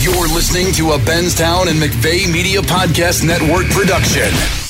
You're listening to a Benstown and McVeigh Media Podcast Network production.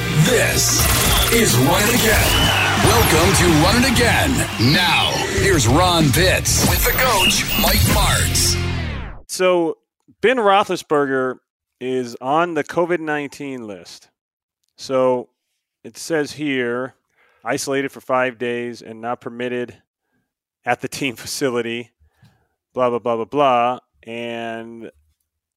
This is Run It Again. Welcome to Run It Again. Now, here's Ron Pitts with the coach, Mike Martz. So, Ben Roethlisberger is on the COVID 19 list. So, it says here isolated for five days and not permitted at the team facility, blah, blah, blah, blah, blah. And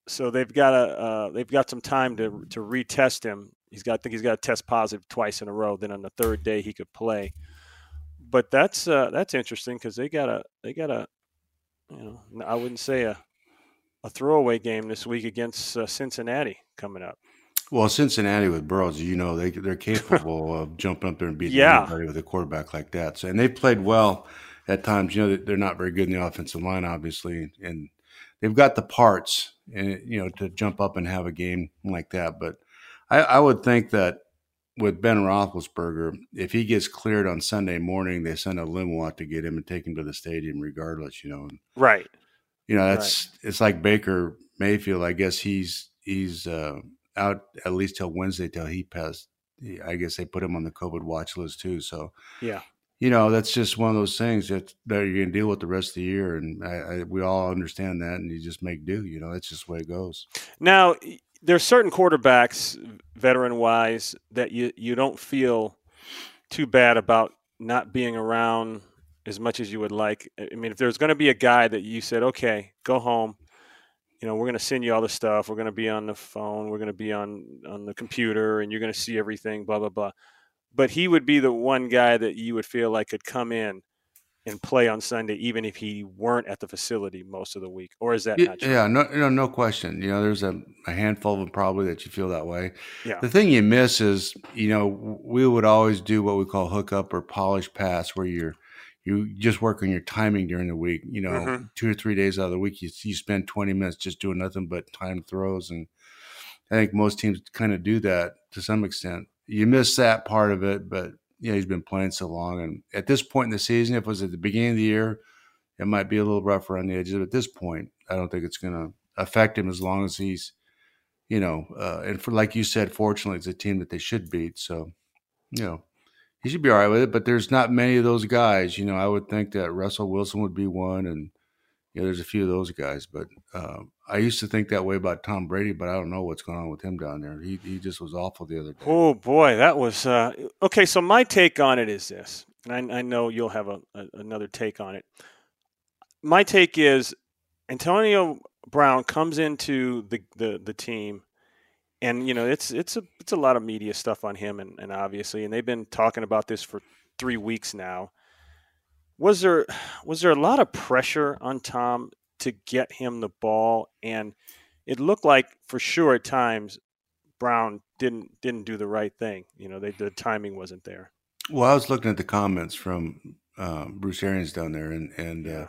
so they've got a uh, they've got some time to to retest him He's got I think he's got to test positive twice in a row. Then on the third day he could play. But that's uh, that's interesting because they got a they got a you know I wouldn't say a a throwaway game this week against uh, Cincinnati coming up. Well, Cincinnati with Burrows, you know, they they're capable of jumping up there and beating yeah. anybody with a quarterback like that. So, and they played well at times. You know, they're not very good in the offensive line, obviously, and they've got the parts, and you know, to jump up and have a game like that. But I, I would think that with Ben Roethlisberger, if he gets cleared on Sunday morning, they send a limo out to get him and take him to the stadium, regardless. You know, right? You know, that's right. it's like Baker Mayfield. I guess he's he's uh, out at least till Wednesday till he passed. I guess they put him on the COVID watch list too. So yeah, you know, that's just one of those things that that you're going to deal with the rest of the year, and I, I, we all understand that, and you just make do. You know, that's just the way it goes. Now, there's certain quarterbacks, veteran wise, that you you don't feel too bad about not being around as much as you would like. I mean, if there's going to be a guy that you said, okay, go home, you know, we're going to send you all the stuff. We're going to be on the phone. We're going to be on on the computer, and you're going to see everything. Blah blah blah. But he would be the one guy that you would feel like could come in and play on Sunday, even if he weren't at the facility most of the week, or is that yeah, not true? Yeah, no, no, no question. You know, there's a, a, handful of them probably that you feel that way. Yeah. The thing you miss is, you know, we would always do what we call hookup or polish pass, where you're you just work on your timing during the week. You know, mm-hmm. two or three days out of the week, you, you spend 20 minutes just doing nothing but time throws, and I think most teams kind of do that to some extent. You miss that part of it, but you know, he's been playing so long. And at this point in the season, if it was at the beginning of the year, it might be a little rougher on the edges. But at this point, I don't think it's going to affect him as long as he's, you know, uh, and for like you said, fortunately, it's a team that they should beat. So, you know, he should be all right with it. But there's not many of those guys. You know, I would think that Russell Wilson would be one, and you know, there's a few of those guys. But uh, I used to think that way about Tom Brady, but I don't know what's going on with him down there. He he just was awful the other day. Oh boy, that was uh, okay. So my take on it is this, and I, I know you'll have a, a, another take on it. My take is Antonio Brown comes into the, the, the team, and you know it's it's a it's a lot of media stuff on him, and, and obviously, and they've been talking about this for three weeks now. Was there was there a lot of pressure on Tom to get him the ball, and it looked like for sure at times Brown didn't didn't do the right thing. You know, they, the timing wasn't there. Well, I was looking at the comments from uh, Bruce Arians down there, and and uh,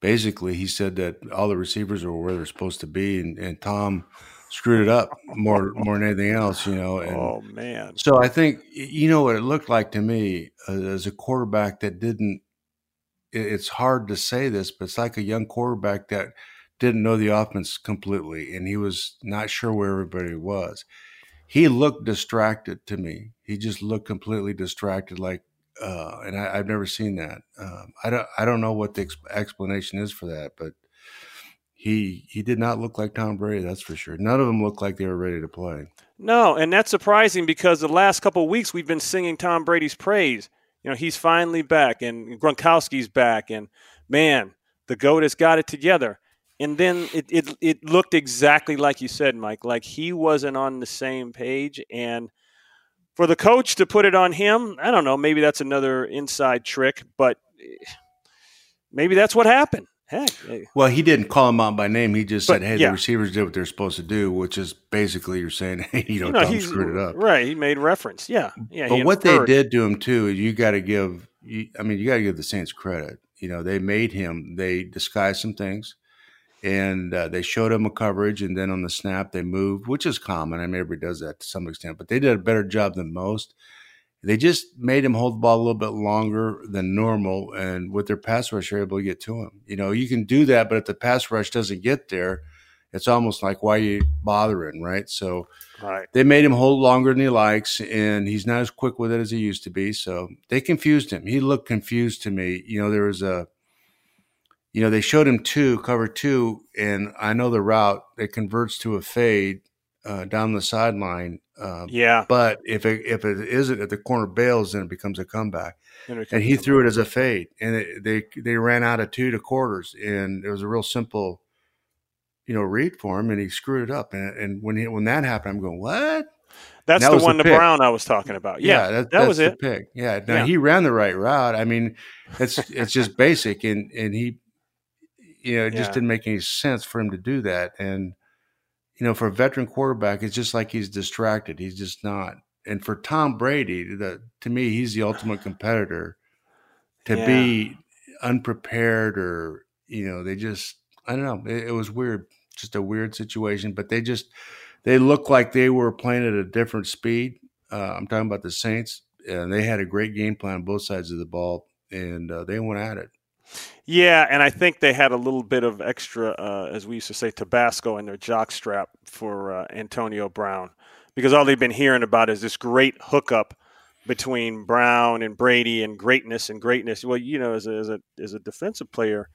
basically he said that all the receivers were where they're supposed to be, and, and Tom screwed it up more more than anything else. You know. And oh man! So I think you know what it looked like to me uh, as a quarterback that didn't it's hard to say this, but it's like a young quarterback that didn't know the offense completely and he was not sure where everybody was. He looked distracted to me. He just looked completely distracted, like, uh, and I, have never seen that. Um, I don't, I don't know what the ex- explanation is for that, but he he did not look like Tom Brady. That's for sure. None of them looked like they were ready to play. No, and that's surprising because the last couple of weeks we've been singing Tom Brady's praise you know, he's finally back and Gronkowski's back and man, the GOAT has got it together. And then it, it, it looked exactly like you said, Mike, like he wasn't on the same page. And for the coach to put it on him, I don't know, maybe that's another inside trick, but eh, maybe that's what happened. Heck. Well, he didn't call him out by name. He just But, said, "Hey, yeah. the receivers did what they're supposed to do," which is basically you're saying, "Hey, you know, you know, Tom screwed it up." right. He made reference. Yeah, yeah. But what they did to him too is you got to give. You, I mean, you got to give the Saints credit. You know, they made him. They disguised some things, and uh, they showed him a coverage, and then on the snap they moved, which is common. I mean, everybody does that to some extent, but they did a better job than most. They just made him hold the ball a little bit longer than normal, and with their pass rush, you're able to get to him. You know, you can do that, but if the pass rush doesn't get there, it's almost like why are you bothering, right? So right. they made him hold longer than he likes, and he's not as quick with it as he used to be. So they confused him. He looked confused to me. You know, there was a, you know, they showed him two, cover two, and I know the route. It converts to a fade uh, down the sideline. Uh, Yeah, But if it if it isn't, if the corner bails, then it becomes a comeback. And And he threw it as a fade, and it, they they ran out of two to quarters, and it was a real simple, you know, read for him, and he screwed it up. And, and when he, when that happened, I'm going, what? That's that the one, the, pick. Brown I was talking about. Yeah, that, that was it. pick. Yeah. Now Yeah. he ran the right route. I mean, it's it's just basic, and and he, you know, it just didn't make any sense for him to do that. And you know, for a veteran quarterback, it's just like he's distracted. He's just not. And for Tom Brady, the to me, he's the ultimate competitor. To Yeah. be unprepared, or you know, they just I don't know. It, it was weird, just a weird situation. But they just they looked like they were playing at a different speed. Uh, I'm talking about the Saints, and they had a great game plan on both sides of the ball, and uh, they went at it. Yeah, and I think they had a little bit of extra, uh, as we used to say, Tabasco in their jockstrap for uh, Antonio Brown, because all they've been hearing about is this great hookup between Brown and Brady and greatness and greatness. Well, you know, as a, as a as a defensive player,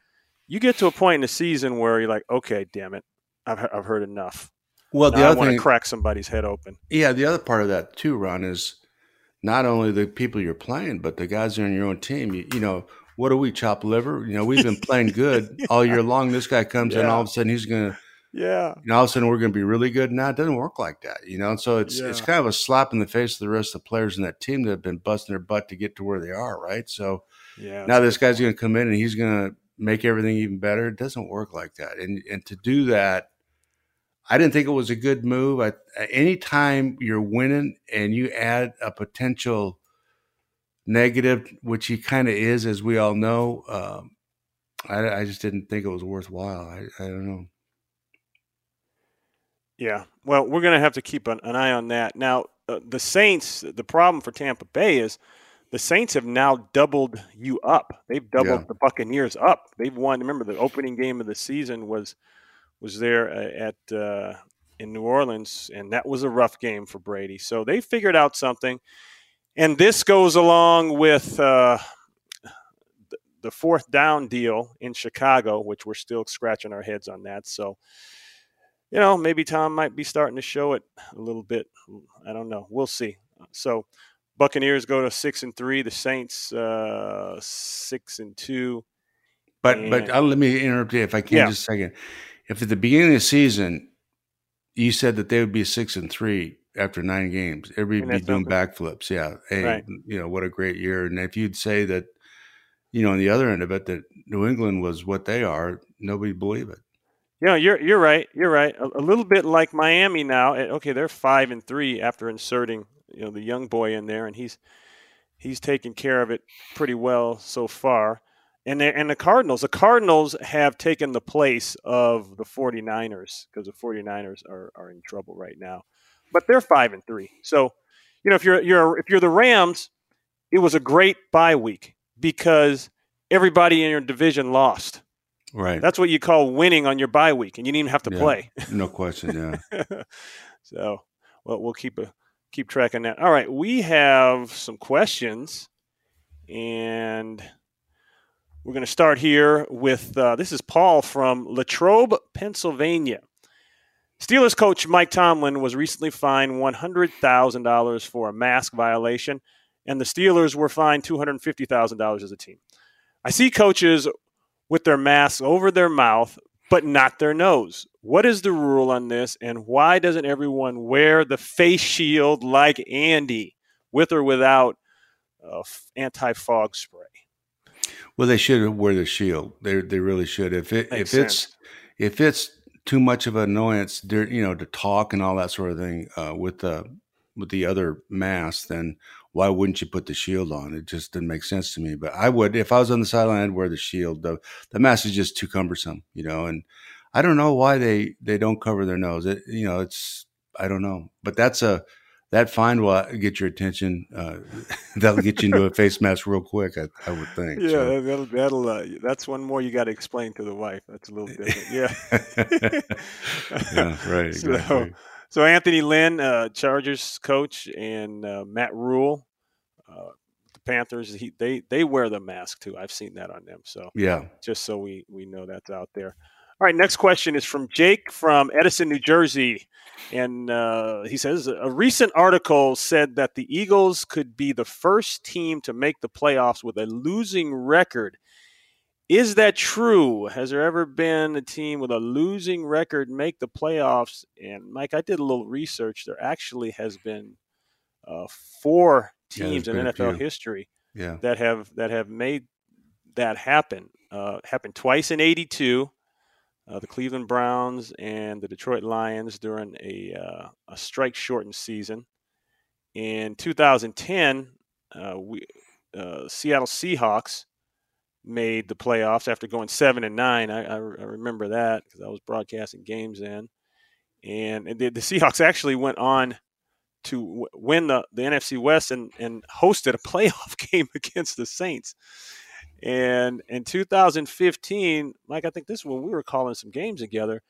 you get to a point in the season where you're like, okay, damn it, I've I've heard enough. Well, Now the I want thing, to crack somebody's head open. yeah, the other part of that too, Ron, is not only the people you're playing, but the guys are on your own team. You, you know, what do we chop liver? You know, we've been playing good all year long. This guy comes in, all of a sudden he's going to, Yeah, you know, all of a sudden we're going to be really good. Now it doesn't work like that, you know. So it's it's kind of a slap in the face of the rest of the players in that team that have been busting their butt to get to where they are, right? So yeah. now this guy's going to come in and he's going to make everything even better. It doesn't work like that. And and to do that, I didn't think it was a good move. I, anytime you're winning and you add a potential negative, which he kind of is, as we all know, um, I, I just didn't think it was worthwhile. I, I don't know. Yeah. Well, we're going to have to keep an, an eye on that. Now, uh, the Saints, the problem for Tampa Bay is the Saints have now doubled you up. They've doubled Yeah. the Buccaneers up. They've won. Remember, the opening game of the season was was there uh, at uh, in New Orleans, and that was a rough game for Brady. So they figured out something, and this goes along with. Uh, the- fourth down deal in Chicago, which we're still scratching our heads on that. So, you know, maybe Tom might be starting to show it a little bit. I don't know. We'll see. So, Buccaneers go to six and three. The Saints uh, six and two. But but Yeah. uh, let me interrupt you if I can Yeah. just a second. If at the beginning of the season you said that they would be six and three after nine games, everybody be doing backflips. Yeah, hey, Right. you know what a great year. And if you'd say that, you know, on the other end of it, that New England was what they are, nobody'd believe it. Yeah, you're you're right. You're right. A, a little bit like Miami now. Eh, Okay, they're five and three after inserting you know the young boy in there, and he's he's taken care of it pretty well so far. And they, and the Cardinals, the Cardinals have taken the place of the 49ers because the 49ers are, are in trouble right now. But they're five and three. So, you know, if you're you're if you're the Rams, it was a great bye week because everybody in your division lost. Right. That's what you call winning on your bye week, and you didn't even have to Yeah. play. no question. Yeah. so, well, we'll keep a keep track on that. All right, we have some questions, and we're going to start here with uh, this is Paul from Latrobe, Pennsylvania. Steelers coach Mike Tomlin was recently fined $100,000 for a mask violation, and the Steelers were fined $250,000 as a team. I see coaches with their masks over their mouth, but not their nose. What is the rule on this, and why doesn't everyone wear the face shield like Andy, with or without uh, anti fog spray? Well, they should wear the shield. They they really should. If it Makes if it's if it's too much of an annoyance, you know, to talk and all that sort of thing uh, with the with the other mask, then why wouldn't you put the shield on? It just didn't make sense to me. But I would if I was on the sideline, I'd wear the shield. The the mask is just too cumbersome, you know. And I don't know why they they don't cover their nose. It you know, it's I don't know. But that's a that find will get your attention. Uh, that'll get you into a face mask real quick. I, I would think. Yeah, So, that'll that'll uh, that's one more you got to explain to the wife. That's a little different. Yeah. yeah, right. So- Exactly. So Anthony Lynn, uh, Chargers coach, and uh, Matt Rhule, uh, the Panthers. He, they they wear the mask too. I've seen that on them. So Yeah. just so we we know that's out there. All right, next question is from Jake from Edison, New Jersey, and uh, he says a recent article said that the Eagles could be the first team to make the playoffs with a losing record. Is that true? Has there ever been a team with a losing record make the playoffs? And Mike, I did a little research. There actually has been uh, four Yeah, teams in been NFL history Yeah. that have that have made that happen. Uh, happened twice in '82. Uh, the Cleveland Browns and the Detroit Lions during a uh, a strike shortened season. In 2010, uh, we uh, Seattle Seahawks made the playoffs after going seven and nine. I, I, I remember that because I was broadcasting games then, and, and the, the Seahawks actually went on to w- win the, the NFC West and, and hosted a playoff game against the Saints. And in 2015, Mike, I think this is when we were calling some games together.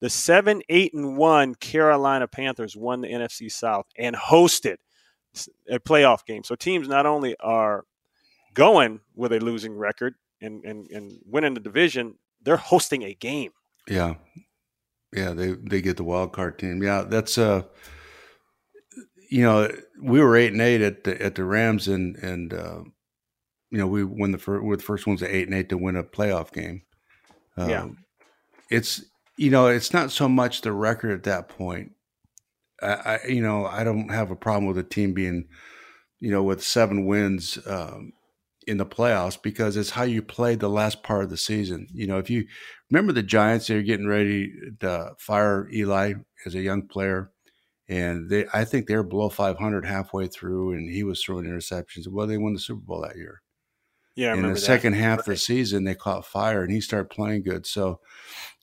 The seven, eight, and one Carolina Panthers won the NFC South and hosted a playoff game. So teams not only are going with a losing record and, and, and winning the division, they're hosting a game. Yeah. Yeah, they they get the wild card team. Yeah, that's uh you know, we were 8 and 8 at the at the Rams and and uh you know, we won the first we're the first ones at 8 and 8 to win a playoff game. Yeah. Um, It's you know, it's not so much the record at that point. I, I you know, I don't have a problem with a team being you know, with 7 wins um in the playoffs because it's how you played the last part of the season. You know, if you remember the Giants, they're getting ready to fire Eli as a young player, and they I think they were below 500 halfway through, and he was throwing interceptions. Well, they won the Super Bowl that year. Yeah, I in the that. second half of the season, they caught fire, and he started playing good. So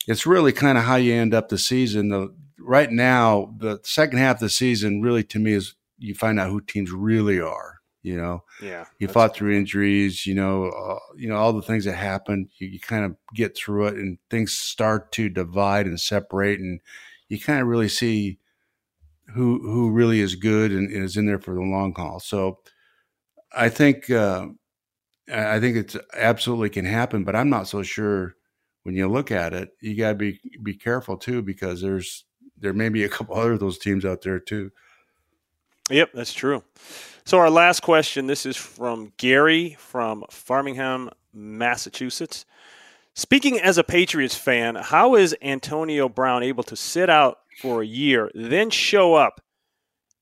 it's really kind of how you end up the season. The right now, the second half of the season, really to me, is you find out who teams really are. You know, Yeah, you fought through injuries, you know, uh, you know all the things that happen. You, you kind of get through it, and things start to divide and separate, and you kind of really see who who really is good and, and is in there for the long haul. So, I think uh, I think it's absolutely can happen, but I'm not so sure. When you look at it, you got to be be careful too, because there's there may be a couple other of those teams out there too. Yep, that's true. So our last question, this is from Gary from Farmingham, Massachusetts. Speaking as a Patriots fan, how is Antonio Brown able to sit out for a year, then show up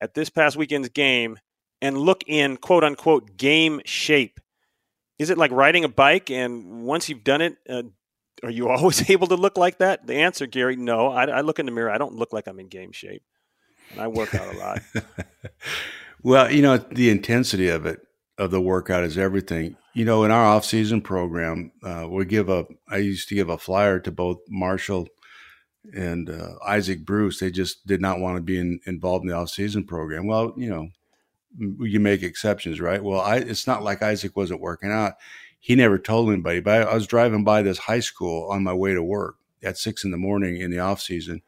at this past weekend's game and look in quote unquote game shape? Is it like riding a bike and once you've done it, uh, are you always able to look like that? The answer, Gary, no. I, I look in the mirror. I don't look like I'm in game shape. And I work out a lot. well, you know, the intensity of it, of the workout is everything. You know, in our off-season program, uh, we give a, I used to give a flyer to both Marshall and uh, Isaac Bruce. They just did not want to be in, involved in the off-season program. Well, you know, you make exceptions, right? Well, I, it's not like Isaac wasn't working out. He never told anybody, but I, I was driving by this high school on my way to work at six in the morning in the off-season.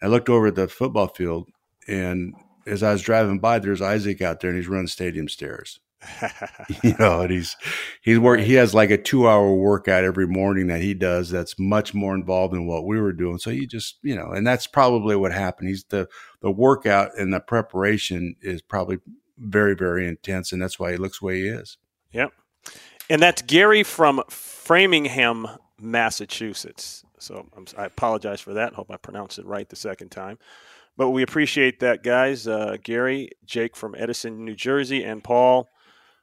I looked over at the football field and as I was driving by, there's Isaac out there, and he's running stadium stairs. you know, and he's he's work. He has like a two hour workout every morning that he does. That's much more involved than what we were doing. So he just, you know, and that's probably what happened. He's the the workout and the preparation is probably very very intense, and that's why he looks the way he is. Yep. And that's Gary from Framingham, Massachusetts. So I'm, I apologize for that. Hope I pronounced it right the second time. But we appreciate that, guys. Uh, Gary, Jake from Edison, New Jersey, and Paul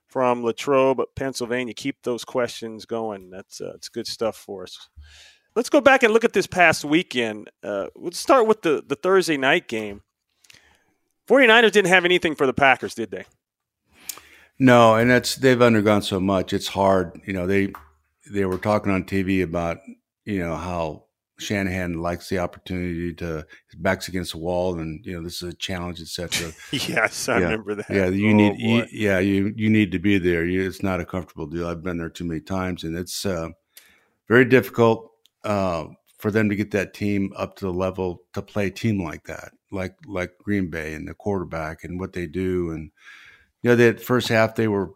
from Latrobe, Pennsylvania. Keep those questions going. That's uh, it's good stuff for us. Let's go back and look at this past weekend. Uh, let's start with the, the Thursday night game. 49ers didn't have anything for the Packers, did they? No, and that's they've undergone so much. It's hard. You know, they they were talking on TV about, you know, how Shanahan likes the opportunity to his back's against the wall, and you know this is a challenge, etc. yes, I yeah. remember that. Yeah, you oh, need, you, yeah, you you need to be there. You, it's not a comfortable deal. I've been there too many times, and it's uh, very difficult uh, for them to get that team up to the level to play a team like that, like like Green Bay and the quarterback and what they do, and you know that first half they were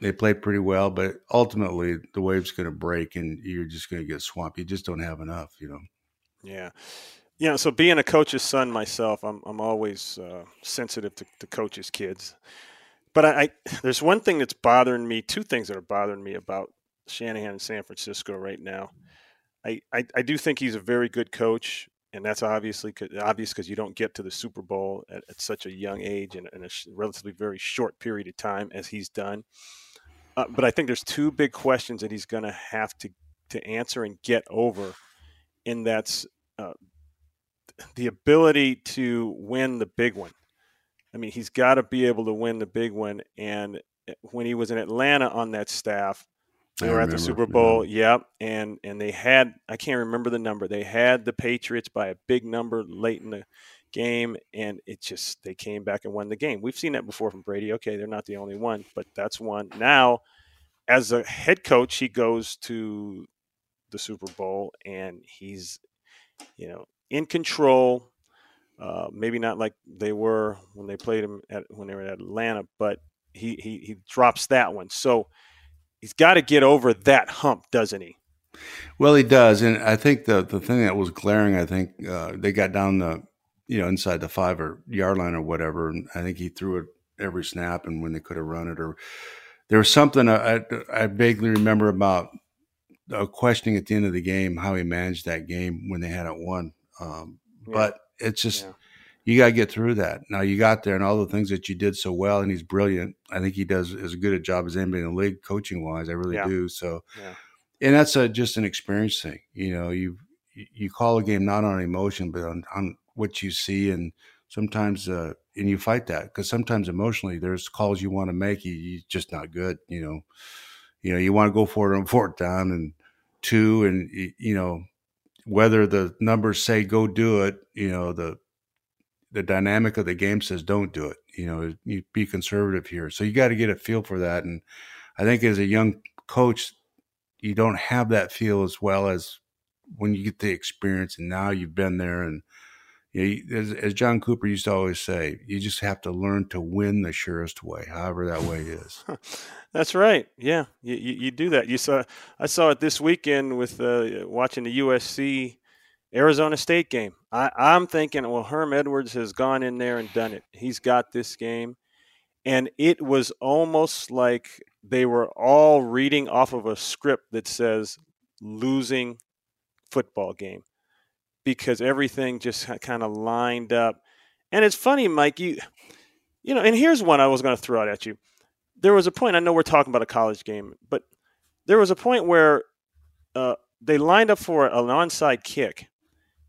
they played pretty well, but ultimately the wave's going to break and you're just going to get swamped. You just don't have enough, you know. Yeah. Yeah, so being a coach's son myself, I'm I'm always uh, sensitive to, to coaches' kids. But I, I, there's one thing that's bothering me, two things that are bothering me about Shanahan in San Francisco right now. I, I, do think he's a very good coach, and that's obviously obvious because you don't get to the Super Bowl at, at such a young age and in a relatively very short period of time as he's done. Uh, but I think there's two big questions that he's going to have to to answer and get over, and that's uh, the ability to win the big one. I mean, he's got to be able to win the big one. And eh, when he was in Atlanta on that staff, they I were remember, at the Super Bowl. Yeah. Yep, and and they had I can't remember the number. They had the Patriots by a big number late in the game, and it just they came back and won the game. We've seen that before from Brady. Okay, they're not the only one, but that's one. Now, as a head coach, he goes to the Super Bowl, and he's you know in control. Uh, maybe not like they were when they played him at when they were at Atlanta, but he he, he drops that one. So he's got to get over that hump, doesn't he? Well, he does, and I think the the thing that was glaring, I think uh, they got down the you know, inside the five or yard line or whatever. And I think he threw it every snap and when they could have run it or there was something I, I vaguely remember about a questioning at the end of the game, how he managed that game when they had it won. Um, yeah. But it's just, yeah. You got to get through that. Now you got there and all the things that you did so well, and he's brilliant. I think he does as good a job as anybody in the league coaching wise. I really yeah. do. So, and that's a, just an experience thing. You know, you you call a game not on emotion, but on, on what you see and sometimes uh, and you fight that because sometimes emotionally there's calls you want to make you you just not good you know you know you want to go for it on fourth down and two and you know whether the numbers say go do it you know the the dynamic of the game says don't do it you know you be conservative here so you got to get a feel for that and i think as a young coach you don't have that feel as well as when you get the experience and now you've been there and you know, as, as, John Cooper used to always say, you just have to learn to win the surest way, however that way is. That's right. Yeah, you, you, you, do that. You saw I saw it this weekend with uh, watching the USC Arizona State game. I, I'm thinking, well, Herm Edwards has gone in there and done it. He's got this game, and it was almost like they were all reading off of a script that says losing football game because everything just kind of lined up. And it's funny, Mike, you you know, and here's one I was going to throw out at you. There was a point, I know we're talking about a college game, but there was a point where uh, they lined up for an onside kick.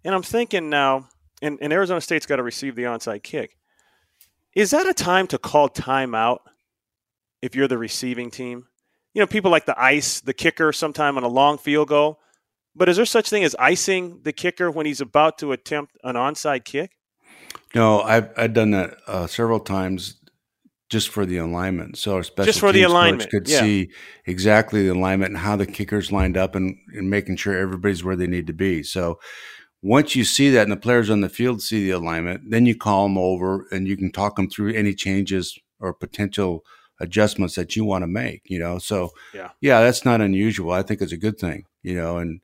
And I'm thinking now, and, and Arizona State's got to receive the onside kick. Is that a time to call timeout if you're the receiving team? You know, people like the ice, the kicker, sometime on a long field goal. But is there such thing as icing the kicker when he's about to attempt an onside kick? No, I've I've done that uh, several times just for the alignment. So our special just for the alignment could yeah. see exactly the alignment and how the kickers lined up and, and making sure everybody's where they need to be. So once you see that and the players on the field see the alignment, then you call them over and you can talk them through any changes or potential adjustments that you want to make. You know, so yeah, yeah, that's not unusual. I think it's a good thing. You know, and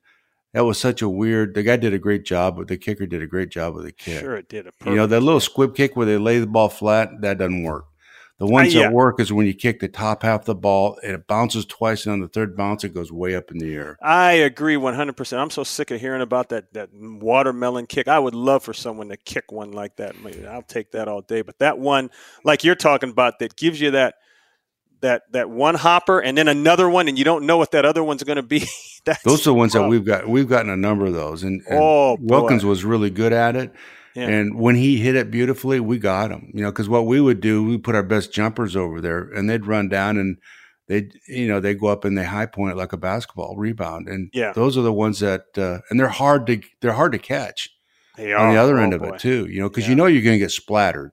that was such a weird. The guy did a great job, but the kicker did a great job with the kick. Sure, it did. a you know that little squib kick where they lay the ball flat. That doesn't work. The ones uh, yeah. that work is when you kick the top half of the ball and it bounces twice, and on the third bounce it goes way up in the air. I agree one hundred percent. I'm so sick of hearing about that that watermelon kick. I would love for someone to kick one like that. I'll take that all day. But that one, like you're talking about, that gives you that that that one hopper and then another one, and you don't know what that other one's going to be. those are the ones that we've got. We've gotten a number of those, and, and Oh, Wilkins was really good at it. Yeah. And when he hit it beautifully, we got him. You know, because what we would do, we put our best jumpers over there, and they'd run down and they, you know, they go up and they high point it like a basketball rebound. And Yeah. those are the ones that, uh, and they're hard to they're hard to catch They on the other Oh, end of boy. it too. You know, because Yeah. you know you're going to get splattered.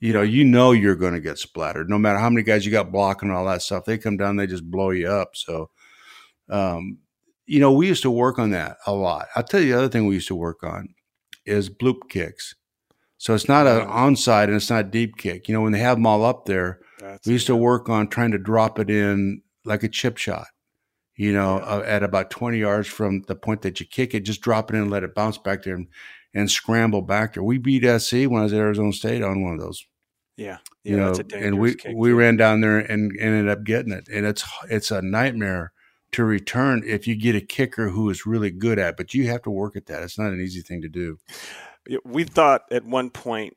You know, you know you're going to get splattered. No matter how many guys you got blocking and all that stuff, they come down, they just blow you up. So, um, you know, we used to work on that a lot. I'll tell you the other thing we used to work on is bloop kicks. So it's not an onside and it's not a deep kick. You know, when they have them all up there, That's- we used to work on trying to drop it in like a chip shot. You know, Yeah. uh, at about 20 yards from the point that you kick it, just drop it in and let it bounce back there and, and scramble back there. We beat SC when I was at Arizona State on one of those yeah, yeah, you know, and we we too. ran down there and ended up getting it, and it's it's a nightmare to return if you get a kicker who is really good at, it, but you have to work at that. It's not an easy thing to do. We thought at one point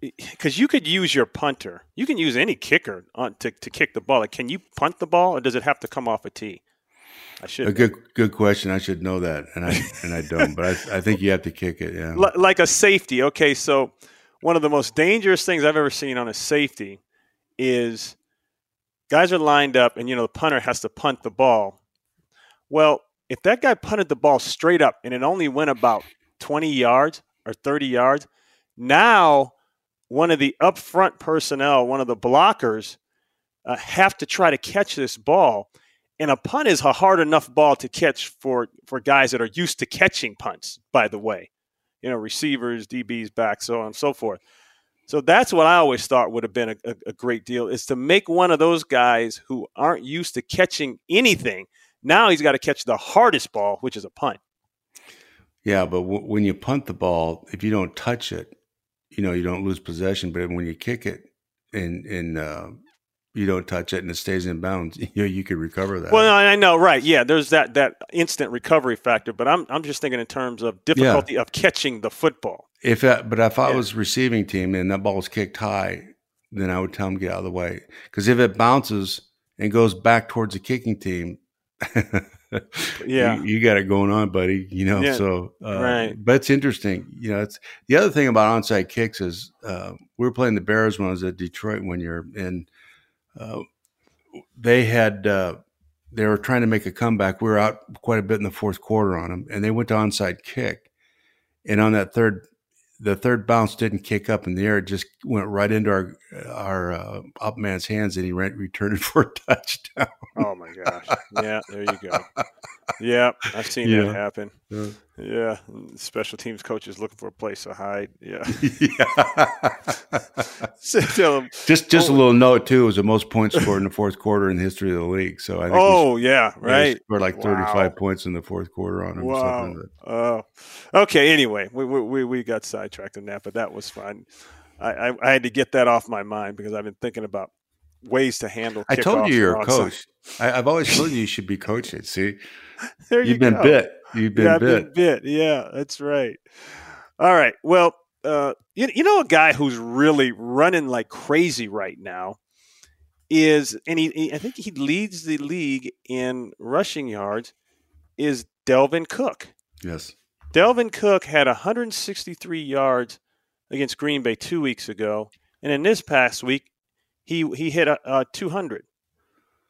because you could use your punter, you can use any kicker on to, to kick the ball. Like, can you punt the ball, or does it have to come off a tee? I should A good good question. I should know that, and I and I don't, but I, I think you have to kick it. Yeah, Li- like a safety. Okay, so one of the most dangerous things I've ever seen on a safety is guys are lined up, and you know the punter has to punt the ball. Well, if that guy punted the ball straight up and it only went about twenty yards or thirty yards, now one of the up front personnel, one of the blockers, uh, have to try to catch this ball. And a punt is a hard enough ball to catch for for guys that are used to catching punts. By the way, you know, receivers, DBs, backs, so on and so forth. So that's what I always thought would have been a, a, a great deal is to make one of those guys who aren't used to catching anything. Now he's got to catch the hardest ball, which is a punt. yeah. But w- when you punt the ball, if you don't touch it, you know you don't lose possession. But when you kick it and and uh, you don't touch it and it stays in bounds, you know you could recover that. Well, I know, right? Yeah, there's that that instant recovery factor, but I'm I'm just thinking in terms of difficulty of catching the football. If but if I Yeah. was receiving team and that ball was kicked high, then I would tell them get out of the way. Because if it bounces and goes back towards the kicking team, Yeah. you, you got it going on, buddy. You know, Yeah, so uh, right. But it's interesting. You know, it's the other thing about onside kicks is uh, we were playing the Bears when I was at Detroit one year, and uh, they had. Uh, they were trying to make a comeback. We were out quite a bit in the fourth quarter on them, and they went to onside kick. And on that third, the third bounce didn't kick up in the air; it just went right into our our uh, up man's hands, and he returned it for a touchdown. Oh my gosh. Yeah, there you go. Yeah, I've seen Yeah. that happen. Yeah. Yeah, special teams coaches looking for a place to hide. Yeah. yeah. So tell 'em, just just a Oh. little note too. It was the most points scored in the fourth quarter in the history of the league. So I think oh yeah, right. scored like Wow. thirty five points in the fourth quarter on him. Wow. Oh, okay. Anyway, we, we we we got sidetracked on that, but that was fun. I, I I had to get that off my mind because I've been thinking about ways to handle. I told you you're a coach. I, I've always told you you should be coaching. See, There you you've been go. bit. You've been yeah, bit. been bit. Yeah, that's right. All right. Well, uh, you, you know a guy who's really running like crazy right now is, and he, he I think he leads the league in rushing yards. Is Dalvin Cook? Yes. Dalvin Cook had 163 yards against Green Bay two weeks ago, and in this past week, he he hit a, a 200.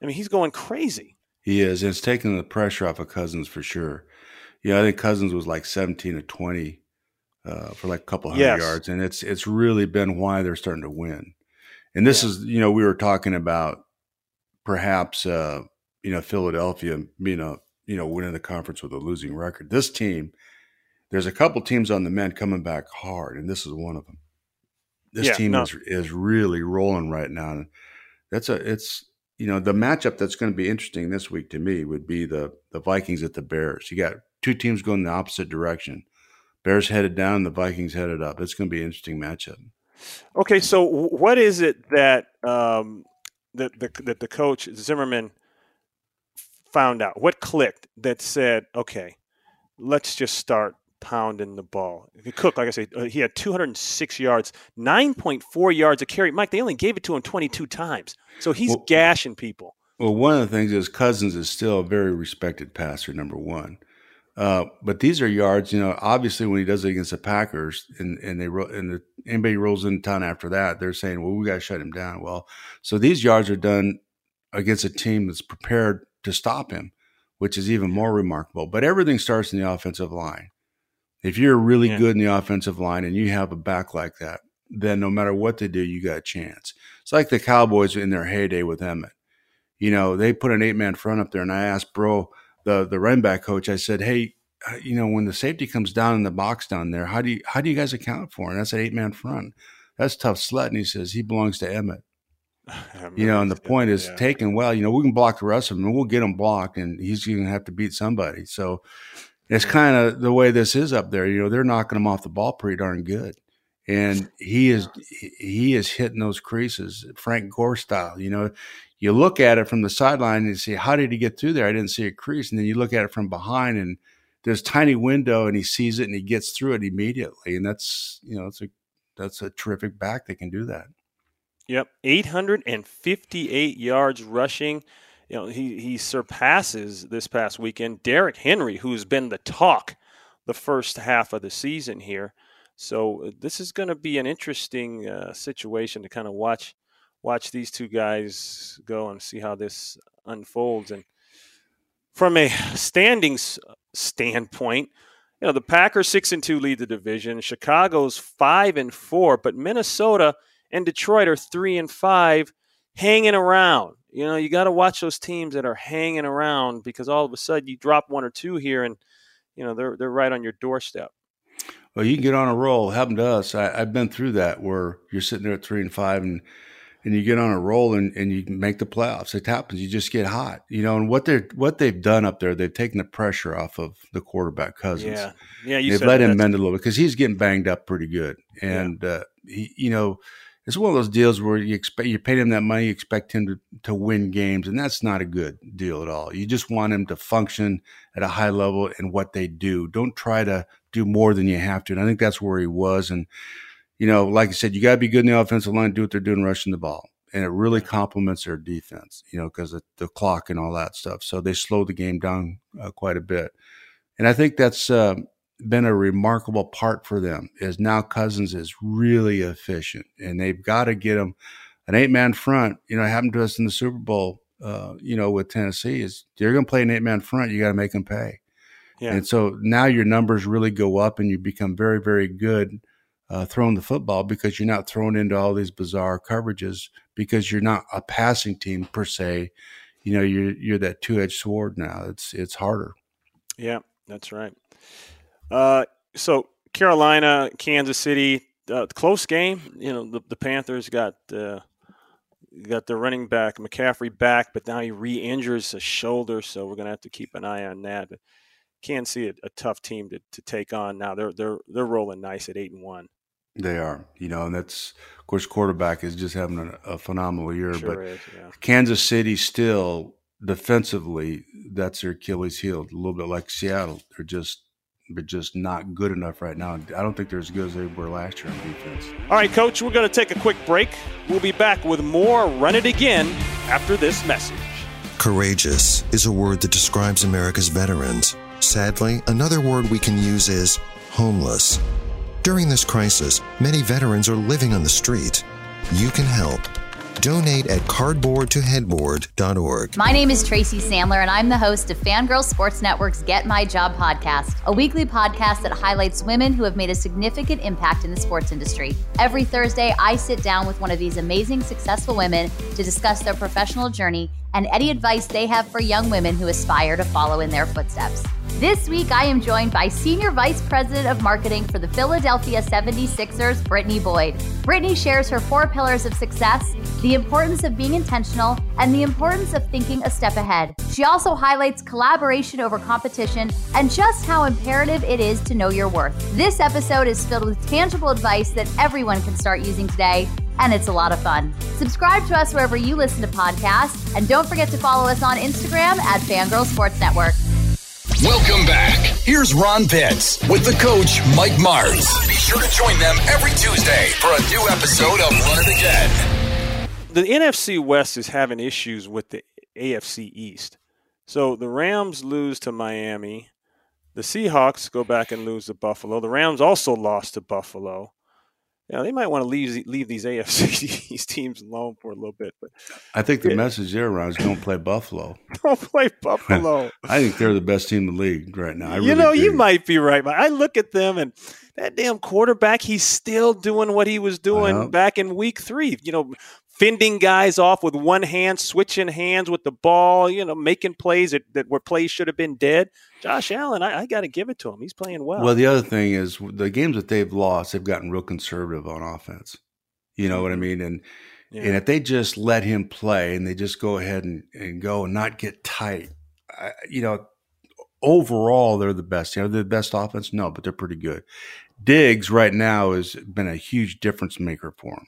I mean, he's going crazy. He is. And it's taking the pressure off of Cousins for sure. Yeah, I think Cousins was like 17 to 20 uh, for like a couple hundred Yes. yards. And it's it's really been why they're starting to win. And this Yeah. is, you know, we were talking about perhaps, uh, you know, Philadelphia being a, you know, winning the conference with a losing record. This team, there's a couple teams on the men coming back hard, and this is one of them. This Yeah, team no. is is really rolling right now. And that's a it's you know the matchup that's going to be interesting this week to me would be the the Vikings at the Bears. You got two teams going the opposite direction. Bears headed down, the Vikings headed up. It's going to be an interesting matchup. Okay, so what is it that um, that the that the coach Zimmerman found out? What clicked that said, okay, let's just start pounding the ball. Cook, like I said, uh, he had 206 yards, 9.4 yards a carry. Mike, they only gave it to him 22 times, so he's well, gashing people. Well, one of the things is Cousins is still a very respected passer, number one. Uh, but these are yards, you know. Obviously, when he does it against the Packers, and and they and the, anybody rolls in town after that, they're saying, "Well, we got to shut him down." Well, so these yards are done against a team that's prepared to stop him, which is even more remarkable. But everything starts in the offensive line. If you're really yeah. good in the offensive line and you have a back like that, then no matter what they do, you got a chance. It's like the Cowboys in their heyday with Emmitt. You know, they put an eight man front up there, and I asked Bro the the running back coach, I said, "Hey, uh, you know, when the safety comes down in the box down there, how do you how do you guys account for? And that's an eight man front. That's tough slut." And he says he belongs to Emmitt. You know, and the point is yeah. taken well. You know, we can block the rest of them, and we'll get him blocked, and he's going to have to beat somebody. So it's kind of the way this is up there. You know, they're knocking him off the ball pretty darn good, and he is he is hitting those creases, Frank Gore style. You know, you look at it from the sideline and you see how did he get through there? I didn't see a crease, and then you look at it from behind and there's a tiny window and he sees it and he gets through it immediately, and that's you know it's a that's a terrific back that can do that. Yep, 858 yards rushing. You know he he surpasses this past weekend Derrick Henry, who's been the talk the first half of the season here. So uh, this is going to be an interesting uh, situation to kind of watch watch these two guys go and see how this unfolds. And from a standings standpoint, you know the Packers six and two lead the division. Chicago's five and four, but Minnesota and Detroit are three and five, hanging around. You know you got to watch those teams that are hanging around because all of a sudden you drop one or two here, and you know they're they're right on your doorstep. Well, you can get on a roll. Happened to us. I, have been through that where you're sitting there at three and five, and and you get on a roll and, and you make the playoffs. It happens. You just get hot, you know. And what they're what they've done up there, they've taken the pressure off of the quarterback Cousins. Yeah, yeah. they've let him mend a little bit because he's getting banged up pretty good. And yeah. uh, he, you know, it's one of those deals where you expect you pay him that money, you expect him to to win games, and that's not a good deal at all. You just want him to function at a high level in what they do. Don't try to do more than you have to. And I think that's where he was. And you know, like I said, you got to be good in the offensive line, do what they're doing, rushing the ball. And it really complements their defense, you know, because of the clock and all that stuff. So they slowed the game down uh, quite a bit. And I think that's uh, been a remarkable part for them is now Cousins is really efficient and they've got to get him an eight man front. You know, it happened to us in the Super Bowl, uh, you know, with Tennessee is you're going to play an eight man front. You got to make them pay. Yeah. And so now your numbers really go up and you become very, very good uh, throwing the football because you're not thrown into all these bizarre coverages because you're not a passing team per se. You know, you're you're that two edged sword now. It's it's harder. Yeah, that's right. Uh, so Carolina, Kansas City, uh, close game. You know, the, the Panthers got uh, got their running back McCaffrey back, but now he re-injures a shoulder, so we're gonna have to keep an eye on that. But can see a, a tough team to, to take on. Now they're they're they're rolling nice at eight and one. They are, you know, and that's of course quarterback is just having a, a phenomenal year. Sure but is, yeah. Kansas City still defensively, that's their Achilles heel. A little bit like Seattle, they're just they're just not good enough right now. I don't think they're as good as they were last year on defense. All right, Coach, we're going to take a quick break. We'll be back with more Run It Again after this message. Courageous is a word that describes America's veterans. Sadly, another word we can use is homeless. During this crisis, many veterans are living on the street. You can help. Donate at cardboardtoheadboard.org. My name is Tracy Sandler, and I'm the host of Fangirl Sports Network's Get My Job podcast, a weekly podcast that highlights women who have made a significant impact in the sports industry. Every Thursday, I sit down with one of these amazing, successful women to discuss their professional journey and any advice they have for young women who aspire to follow in their footsteps. This week, I am joined by Senior Vice President of Marketing for the Philadelphia 76ers, Brittany Boyd. Brittany shares her four pillars of success, the importance of being intentional, and the importance of thinking a step ahead. She also highlights collaboration over competition and just how imperative it is to know your worth. This episode is filled with tangible advice that everyone can start using today and it's a lot of fun. Subscribe to us wherever you listen to podcasts, and don't forget to follow us on Instagram at Fangirl Sports Network. Welcome back. Here's Ron Pitts with the coach, Mike Martz. Be sure to join them every Tuesday for a new episode of Run It Again. The NFC West is having issues with the AFC East. So the Rams lose to Miami. The Seahawks go back and lose to Buffalo. The Rams also lost to Buffalo. Yeah, they might want to leave leave these AFC these teams alone for a little bit. But I think the yeah. message there, Ron, is don't play Buffalo. don't play Buffalo. I think they're the best team in the league right now. I you really know, do. you might be right, but I look at them and that damn quarterback, he's still doing what he was doing back in week three. You know, fending guys off with one hand, switching hands with the ball, you know, making plays that, that where plays should have been dead. Josh Allen, I, I got to give it to him. He's playing well. Well, the other thing is the games that they've lost, they've gotten real conservative on offense. You know what I mm-hmm. mean? And yeah. and if they just let him play and they just go ahead and, and go and not get tight, I, you know, overall they're the best. You know, they're the best offense. No, but they're pretty good. Diggs right now has been a huge difference maker for him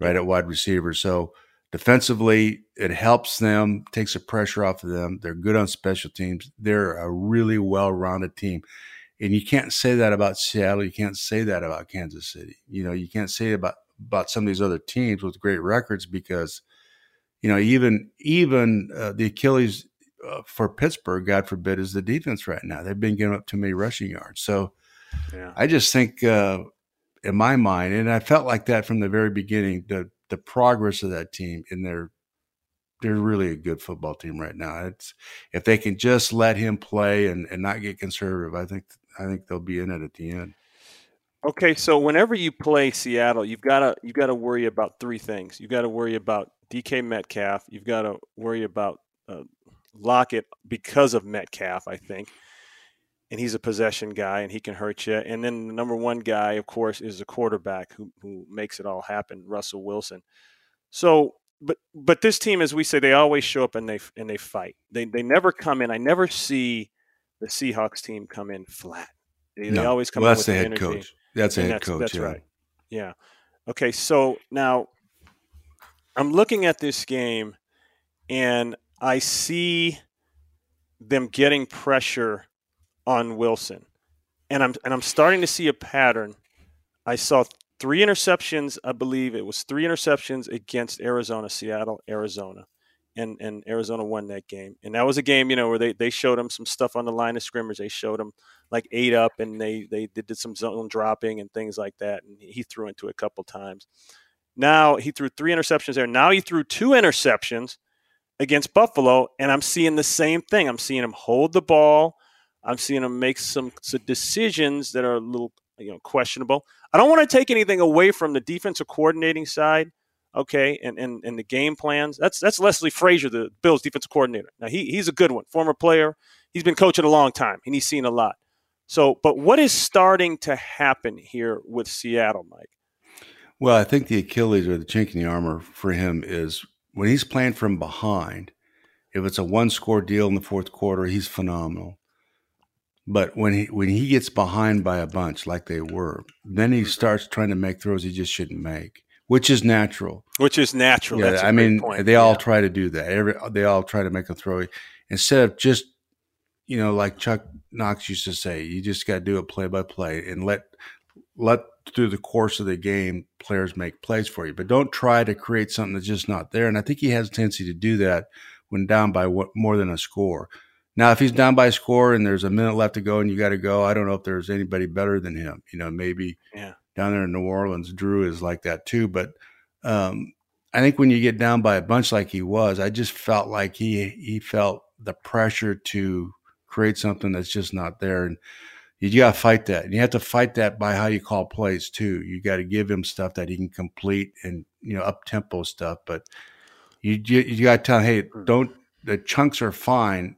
right at wide receiver. So defensively, it helps them, takes the pressure off of them. They're good on special teams. They're a really well rounded team. And you can't say that about Seattle. You can't say that about Kansas City. You know, you can't say about about some of these other teams with great records because, you know, even even uh, the Achilles uh, for Pittsburgh, God forbid, is the defense right now. They've been giving up too many rushing yards. So, yeah. I just think uh, in my mind, and I felt like that from the very beginning. The the progress of that team in their they're really a good football team right now. It's if they can just let him play and, and not get conservative, I think I think they'll be in it at the end. Okay, so whenever you play Seattle, you've got to you've got to worry about three things. You've got to worry about DK Metcalf. You've got to worry about uh, Lockett because of Metcalf, I think and he's a possession guy and he can hurt you. And then the number one guy, of course, is the quarterback who, who makes it all happen, Russell Wilson. So, but but this team, as we say, they always show up and they and they fight. They they never come in. I never see the Seahawks team come in flat. They, no. they always come. Well, that's the head energy. coach. That's the head that's, coach. That's yeah. right. Yeah. Okay. So now I'm looking at this game, and I see them getting pressure on Wilson. And I'm and I'm starting to see a pattern. I saw three interceptions, I believe it was three interceptions against Arizona, Seattle, Arizona. And and Arizona won that game. And that was a game, you know, where they, they showed him some stuff on the line of scrimmage. They showed him like eight up and they they did some zone dropping and things like that. And he threw into a couple times. Now he threw three interceptions there. Now he threw two interceptions against Buffalo, and I'm seeing the same thing. I'm seeing him hold the ball I'm seeing him make some, some decisions that are a little you know questionable. I don't want to take anything away from the defensive coordinating side, okay, and, and, and the game plans. That's that's Leslie Frazier, the Bills defensive coordinator. Now he, he's a good one, former player. He's been coaching a long time and he's seen a lot. So, but what is starting to happen here with Seattle, Mike? Well, I think the Achilles or the chink in the armor for him is when he's playing from behind. If it's a one score deal in the fourth quarter, he's phenomenal. But when he when he gets behind by a bunch like they were, then he mm-hmm. starts trying to make throws he just shouldn't make, which is natural. Which is natural. Yeah, I mean, point. they yeah. all try to do that. Every they all try to make a throw instead of just, you know, like Chuck Knox used to say, you just got to do it play by play and let let through the course of the game players make plays for you, but don't try to create something that's just not there. And I think he has a tendency to do that when down by what, more than a score. Now, if he's down by a score and there's a minute left to go and you got to go, I don't know if there's anybody better than him. You know, maybe yeah. down there in New Orleans, Drew is like that too. But um, I think when you get down by a bunch like he was, I just felt like he he felt the pressure to create something that's just not there, and you got to fight that. And you have to fight that by how you call plays too. You got to give him stuff that he can complete and you know up tempo stuff, but you you, you got to tell him, hey, hmm. don't the chunks are fine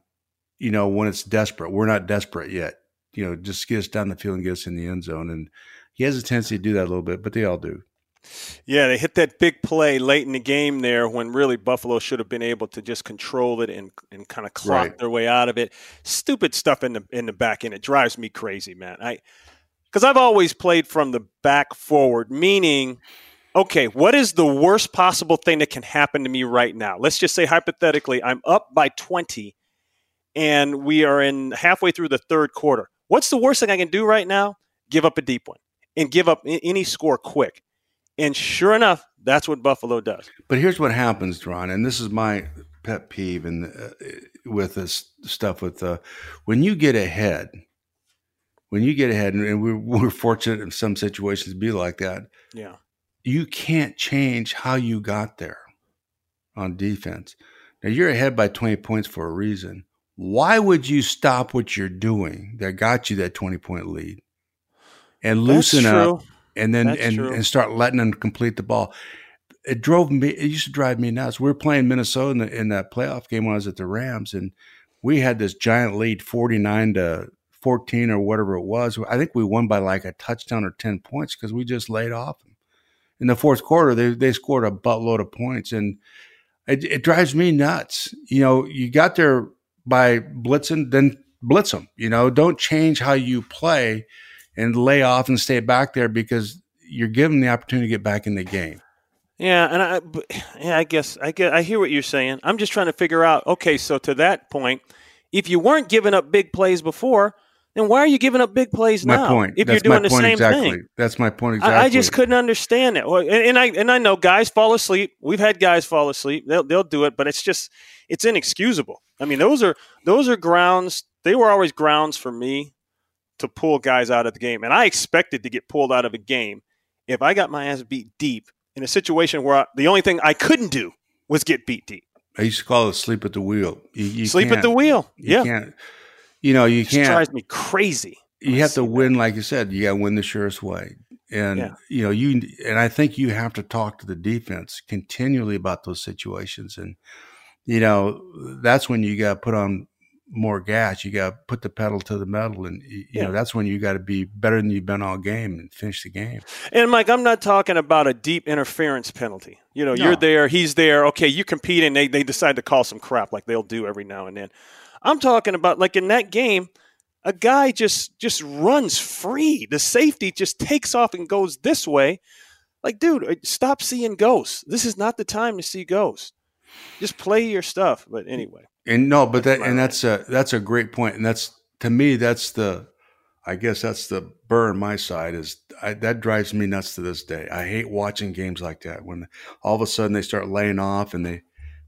you know, when it's desperate. We're not desperate yet. You know, just get us down the field and get us in the end zone. And he has a tendency to do that a little bit, but they all do. Yeah, they hit that big play late in the game there when really Buffalo should have been able to just control it and, and kind of clock right. their way out of it. Stupid stuff in the in the back end. It drives me crazy, man. I because I've always played from the back forward, meaning, okay, what is the worst possible thing that can happen to me right now? Let's just say hypothetically, I'm up by 20 and we are in halfway through the third quarter. What's the worst thing I can do right now? Give up a deep one and give up any score quick. And sure enough, that's what Buffalo does. But here's what happens, Ron, and this is my pet peeve and uh, with this stuff with uh, when you get ahead, when you get ahead, and we're, we're fortunate in some situations to be like that. Yeah, you can't change how you got there on defense. Now you're ahead by 20 points for a reason. Why would you stop what you're doing that got you that 20 point lead and loosen up and then and, and start letting them complete the ball? It drove me. It used to drive me nuts. We were playing Minnesota in, the, in that playoff game when I was at the Rams, and we had this giant lead, 49 to 14 or whatever it was. I think we won by like a touchdown or 10 points because we just laid off them. In the fourth quarter, they, they scored a buttload of points. And it, it drives me nuts. You know, you got there by blitzing, then blitz them. You know, don't change how you play and lay off and stay back there because you're given the opportunity to get back in the game. Yeah, and I, yeah, I guess I get, I hear what you're saying. I'm just trying to figure out. Okay, so to that point, if you weren't giving up big plays before, then why are you giving up big plays my now? Point. If That's you're doing the same exactly. thing, that's my point exactly. I, I just couldn't understand it. And, and, I and I know guys fall asleep. We've had guys fall asleep. They'll they'll do it, but it's just it's inexcusable. I mean, those are those are grounds. They were always grounds for me to pull guys out of the game, and I expected to get pulled out of a game if I got my ass beat deep in a situation where I, the only thing I couldn't do was get beat deep. I used to call it sleep at the wheel. You, you sleep at the wheel. Yeah. You know, you it can't. drives me crazy. You have to win, that. like you said. You got to win the surest way, and yeah. you know you. And I think you have to talk to the defense continually about those situations, and you know that's when you got to put on more gas. You got to put the pedal to the metal, and you yeah. know that's when you got to be better than you've been all game and finish the game. And Mike, I'm not talking about a deep interference penalty. You know, No. you're there, he's there. Okay, you compete, and they they decide to call some crap like they'll do every now and then. I'm talking about like in that game, a guy just just runs free. The safety just takes off and goes this way. Like, dude, uh, stop seeing ghosts. This is not the time to see ghosts. Just play your stuff. But anyway. And no, but that and that's a that's a great point. point, and that's to me that's the, I guess that's the burr on my side is I, that drives me nuts to this day. I hate watching games like that when all of a sudden they start laying off and they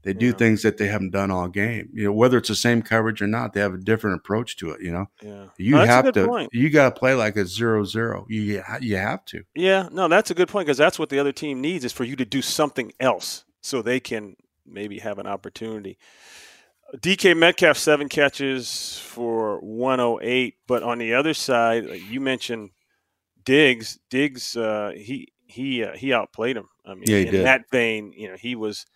they do Yeah. things that they haven't done all game. You know, whether it's the same coverage or not, they have a different approach to it. You know, Yeah. you No, have to point. you got to play like a zero zero. You you have to. Yeah, no, that's a good point because that's what the other team needs is for you to do something else so they can maybe have an opportunity. DK Metcalf seven catches for 108, but on the other side, you mentioned Diggs. Diggs, uh, he he uh, he outplayed him. I mean, Yeah, he in did. that vein, you know, he was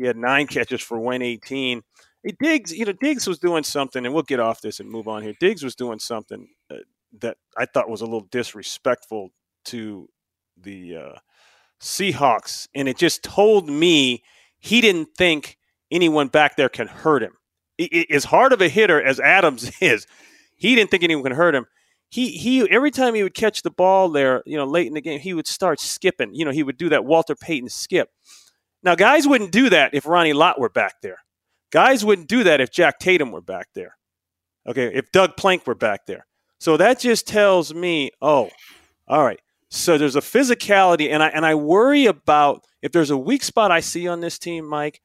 he had nine catches for 118. Hey, Diggs, you know, Diggs was doing something, and we'll get off this and move on here. Diggs was doing something uh, that I thought was a little disrespectful to the uh, Seahawks, and it just told me he didn't think anyone back there can hurt him. As hard of a hitter as Adams is, he didn't think anyone can hurt him. He he every time he would catch the ball there, you know, late in the game, he would start skipping. You know, he would do that Walter Payton skip. Now, guys wouldn't do that if Ronnie Lott were back there. Guys wouldn't do that if Jack Tatum were back there. Okay, if Doug Plank were back there. So that just tells me, oh, all right. So there's a physicality, and I and I worry about if there's a weak spot I see on this team, Mike.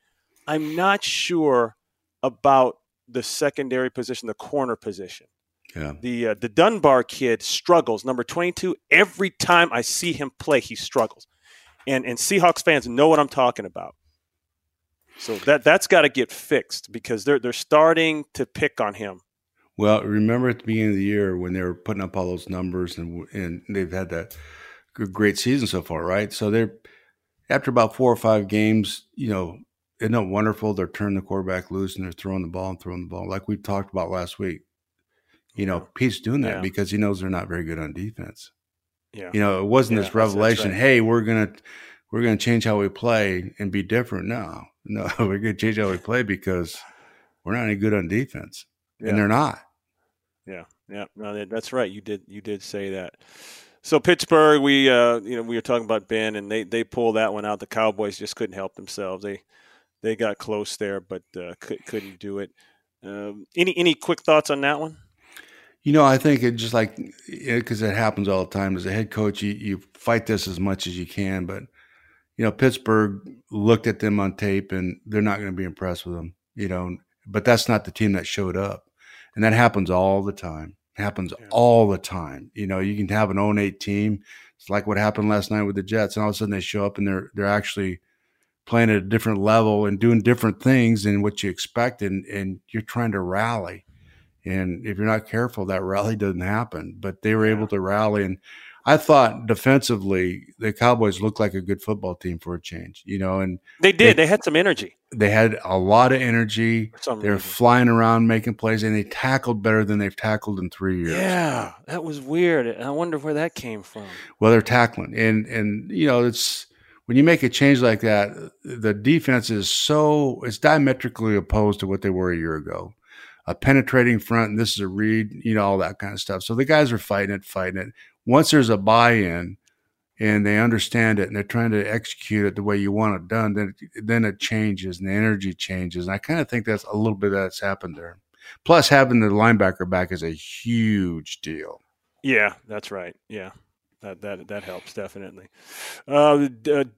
I'm not sure about the secondary position, the corner position. Yeah. The uh, the Dunbar kid struggles. Number 22. Every time I see him play, he struggles, and and Seahawks fans know what I'm talking about. So that that's got to get fixed because they're they're starting to pick on him. Well, remember at the beginning of the year when they were putting up all those numbers and and they've had that great season so far, right? So they're after about four or five games, you know, isn't it wonderful? They're turning the quarterback loose and they're throwing the ball and throwing the ball, like we talked about last week. You know, Pete's doing that Yeah. because he knows they're not very good on defense. Yeah. You know, it wasn't Yeah, this revelation. right. Hey, we're gonna we're gonna change how we play and be different. No, no, we're gonna change how we play because we're not any good on defense, Yeah. and they're not. Yeah, yeah, no, that's right. You did you did say that. So Pittsburgh, we uh, you know we were talking about Ben, and they they pulled that one out. The Cowboys just couldn't help themselves. They they got close there, but uh, could, couldn't do it. Um, any any quick thoughts on that one? You know, I think it just like because it, happens all the time. As a head coach, you, you fight this as much as you can, but you know, Pittsburgh looked at them on tape and they're not going to be impressed with them. You know, but that's not the team that showed up, and that happens all the time. It happens yeah. all the time. You know, you can have an 0-8 team. It's like what happened last night with the Jets, and all of a sudden they show up and they're they're actually playing at a different level and doing different things than what you expect, and and you're trying to rally and if you're not careful, that rally doesn't happen. But they were yeah. able to rally. And I thought defensively, the Cowboys looked like a good football team for a change, you know, and they did. They, they had some energy. They had a lot of energy. They were flying around making plays, and they tackled better than they've tackled in three years. Yeah, that was weird. I wonder where that came from. Well, they're tackling, and and you know, it's when you make a change like that, the defense is so it's diametrically opposed to what they were a year ago a penetrating front, and this is a read, you know, all that kind of stuff. So the guys are fighting it, fighting it. Once there's a buy-in and they understand it and they're trying to execute it the way you want it done, then then it changes and the energy changes. And I kind of think that's a little bit that's happened there. Plus, having the linebacker back is a huge deal. Yeah, that's right. Yeah, that that that helps definitely. Uh, the,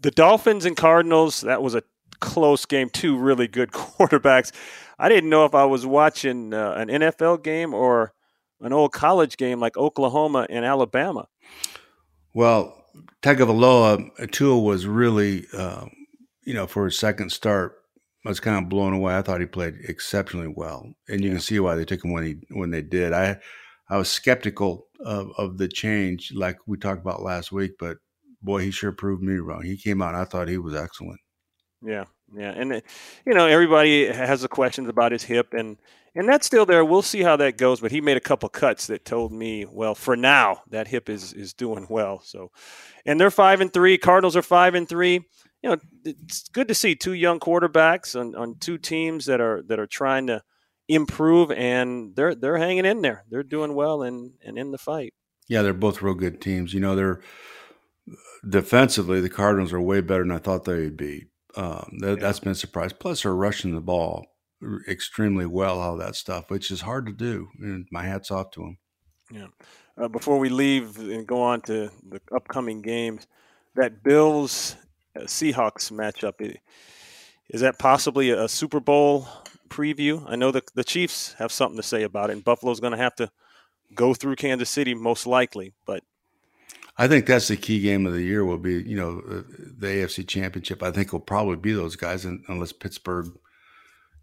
the Dolphins and Cardinals. That was a close game. Two really good quarterbacks. I didn't know if I was watching uh, an NFL game or an old college game like Oklahoma and Alabama. Well, Tagovailoa Tua was really, uh, you know, for his second start, I was kind of blown away. I thought he played exceptionally well, and you yeah. can see why they took him when he when they did. I I was skeptical of, of the change, like we talked about last week, but boy, he sure proved me wrong. He came out, I thought he was excellent. Yeah, yeah, and uh, you know everybody has the questions about his hip, and and that's still there. We'll see how that goes. But he made a couple cuts that told me, well, for now that hip is is doing well. So, and they're five and three. Cardinals are five and three. You know, it's good to see two young quarterbacks on, on two teams that are that are trying to improve, and they're they're hanging in there. They're doing well and and in the fight. Yeah, they're both real good teams. You know, they're defensively the Cardinals are way better than I thought they would be. Um, that, has been a surprise. Plus, they're rushing the ball extremely well, all that stuff, which is hard to do. And my hat's off to them. Yeah. Uh, before we leave and go on to the upcoming games, that Bills uh, Seahawks matchup is that possibly a Super Bowl preview? I know the the Chiefs have something to say about it, and Buffalo's going to have to go through Kansas City most likely. But I think that's the key game of the year. Will be you know the AFC Championship. I think will probably be those guys, unless Pittsburgh.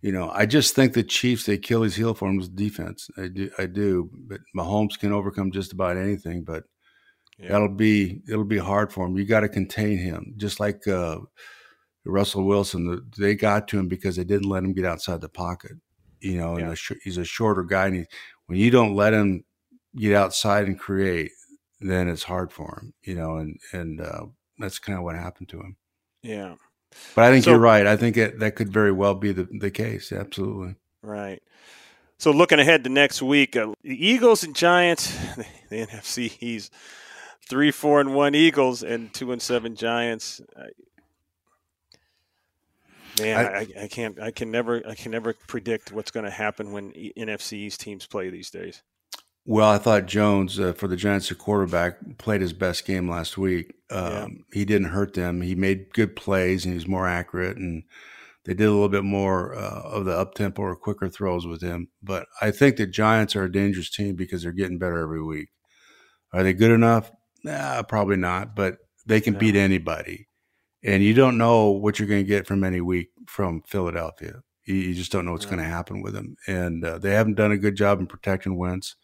You know, I just think the Chiefs they kill his heel for him defense. I do, I do. But Mahomes can overcome just about anything. But yeah. that'll be it'll be hard for him. You got to contain him, just like uh, Russell Wilson. They got to him because they didn't let him get outside the pocket. You know, yeah. and a, he's a shorter guy, and he, when you don't let him get outside and create, then it's hard for him, you know, and and uh, that's kind of what happened to him. Yeah, but I think so, you're right. I think it, that could very well be the the case. Absolutely. Right. So looking ahead to next week, uh, the Eagles and Giants, the NFC, he's three, four, and one Eagles, and two and seven Giants. Man, I, I, I, can't. I can never. I can never predict what's going to happen when NFC East teams play these days. Well, I thought Jones uh, for the Giants, the quarterback, played his best game last week. Um, yeah. He didn't hurt them. He made good plays and he was more accurate, and they did a little bit more uh, of the up tempo or quicker throws with him. But I think the Giants are a dangerous team because they're getting better every week. Are they good enough? Nah, probably not. But they can beat anybody, and you don't know what you're going to get from any week from Philadelphia. You, you just don't know what's going to happen with them, and uh, they haven't done a good job in protecting Wentz.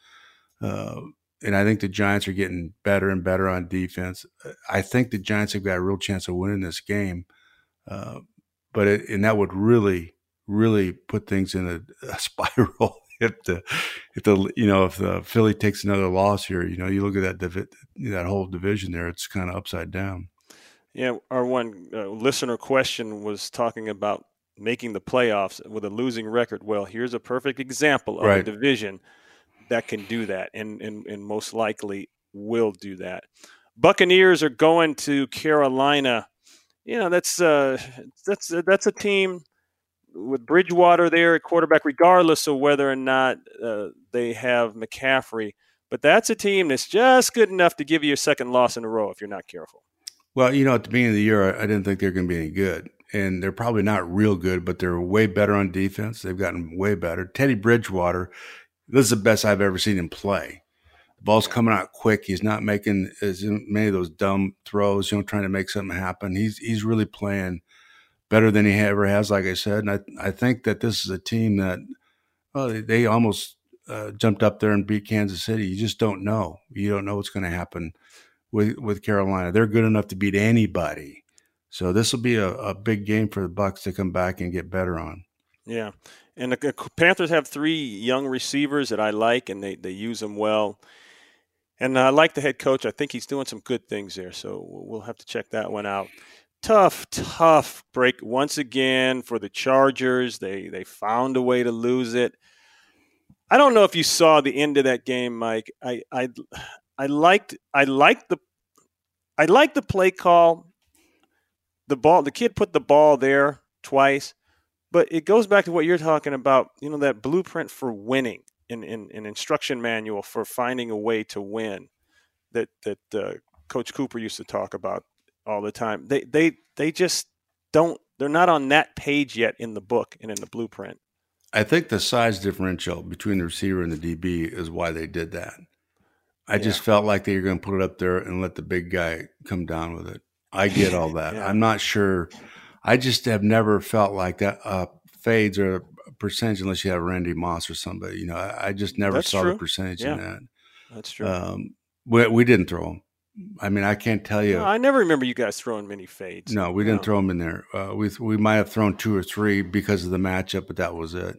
Uh, and I think the Giants are getting better and better on defense. I think the Giants have got a real chance of winning this game. Uh, but it, and that would really, really put things in a, a spiral if the if the you know if the Philly takes another loss here. You know, you look at that divi- that whole division there; it's kind of upside down. Yeah, our one uh, listener question was talking about making the playoffs with a losing record. Well, here's a perfect example of right. a division that can do that, and, and, and most likely will do that. Buccaneers are going to Carolina. You know, that's uh, that's that's a team with Bridgewater there at quarterback, regardless of whether or not uh, they have McCaffrey. But that's a team that's just good enough to give you a second loss in a row if you're not careful. Well, you know, at the beginning of the year, I didn't think they're going to be any good. And they're probably not real good, but they're way better on defense. They've gotten way better. Teddy Bridgewater, this is the best I've ever seen him play. The ball's coming out quick. He's not making as many of those dumb throws, you know, trying to make something happen. He's he's really playing better than he ever has, like I said. And I I think that this is a team that well, they almost uh, jumped up there and beat Kansas City. You just don't know. You don't know what's going to happen with with Carolina. They're good enough to beat anybody. So this will be a, a big game for the Bucks to come back and get better on. Yeah, and the Panthers have three young receivers that I like, and they they use them well. And I like the head coach. I think he's doing some good things there. So we'll have to check that one out. Tough, tough break once again for the Chargers. They they found a way to lose it. I don't know if you saw the end of that game, Mike. I I I liked I liked the I liked the play call. The ball the kid put the ball there twice, but it goes back to what you're talking about, you know, that blueprint for winning in, in, in instruction manual for finding a way to win that that uh, Coach Cooper used to talk about all the time. They they they just don't. They're not on that page yet in the book and in the blueprint. I think the size differential between the receiver and the DB is why they did that. I yeah. just felt like they were going to put it up there and let the big guy come down with it. I get all that. yeah. I'm not sure. I just have never felt like that. Uh, fades or percentage unless you have Randy Moss or somebody. You know, I, I just never That's saw true. the percentage yeah. in that. That's true. Um, we, we didn't throw them. I mean, I can't tell you. No, I never remember you guys throwing many fades. No, we didn't no. throw them in there. Uh, we we might have thrown two or three because of the matchup, but that was it.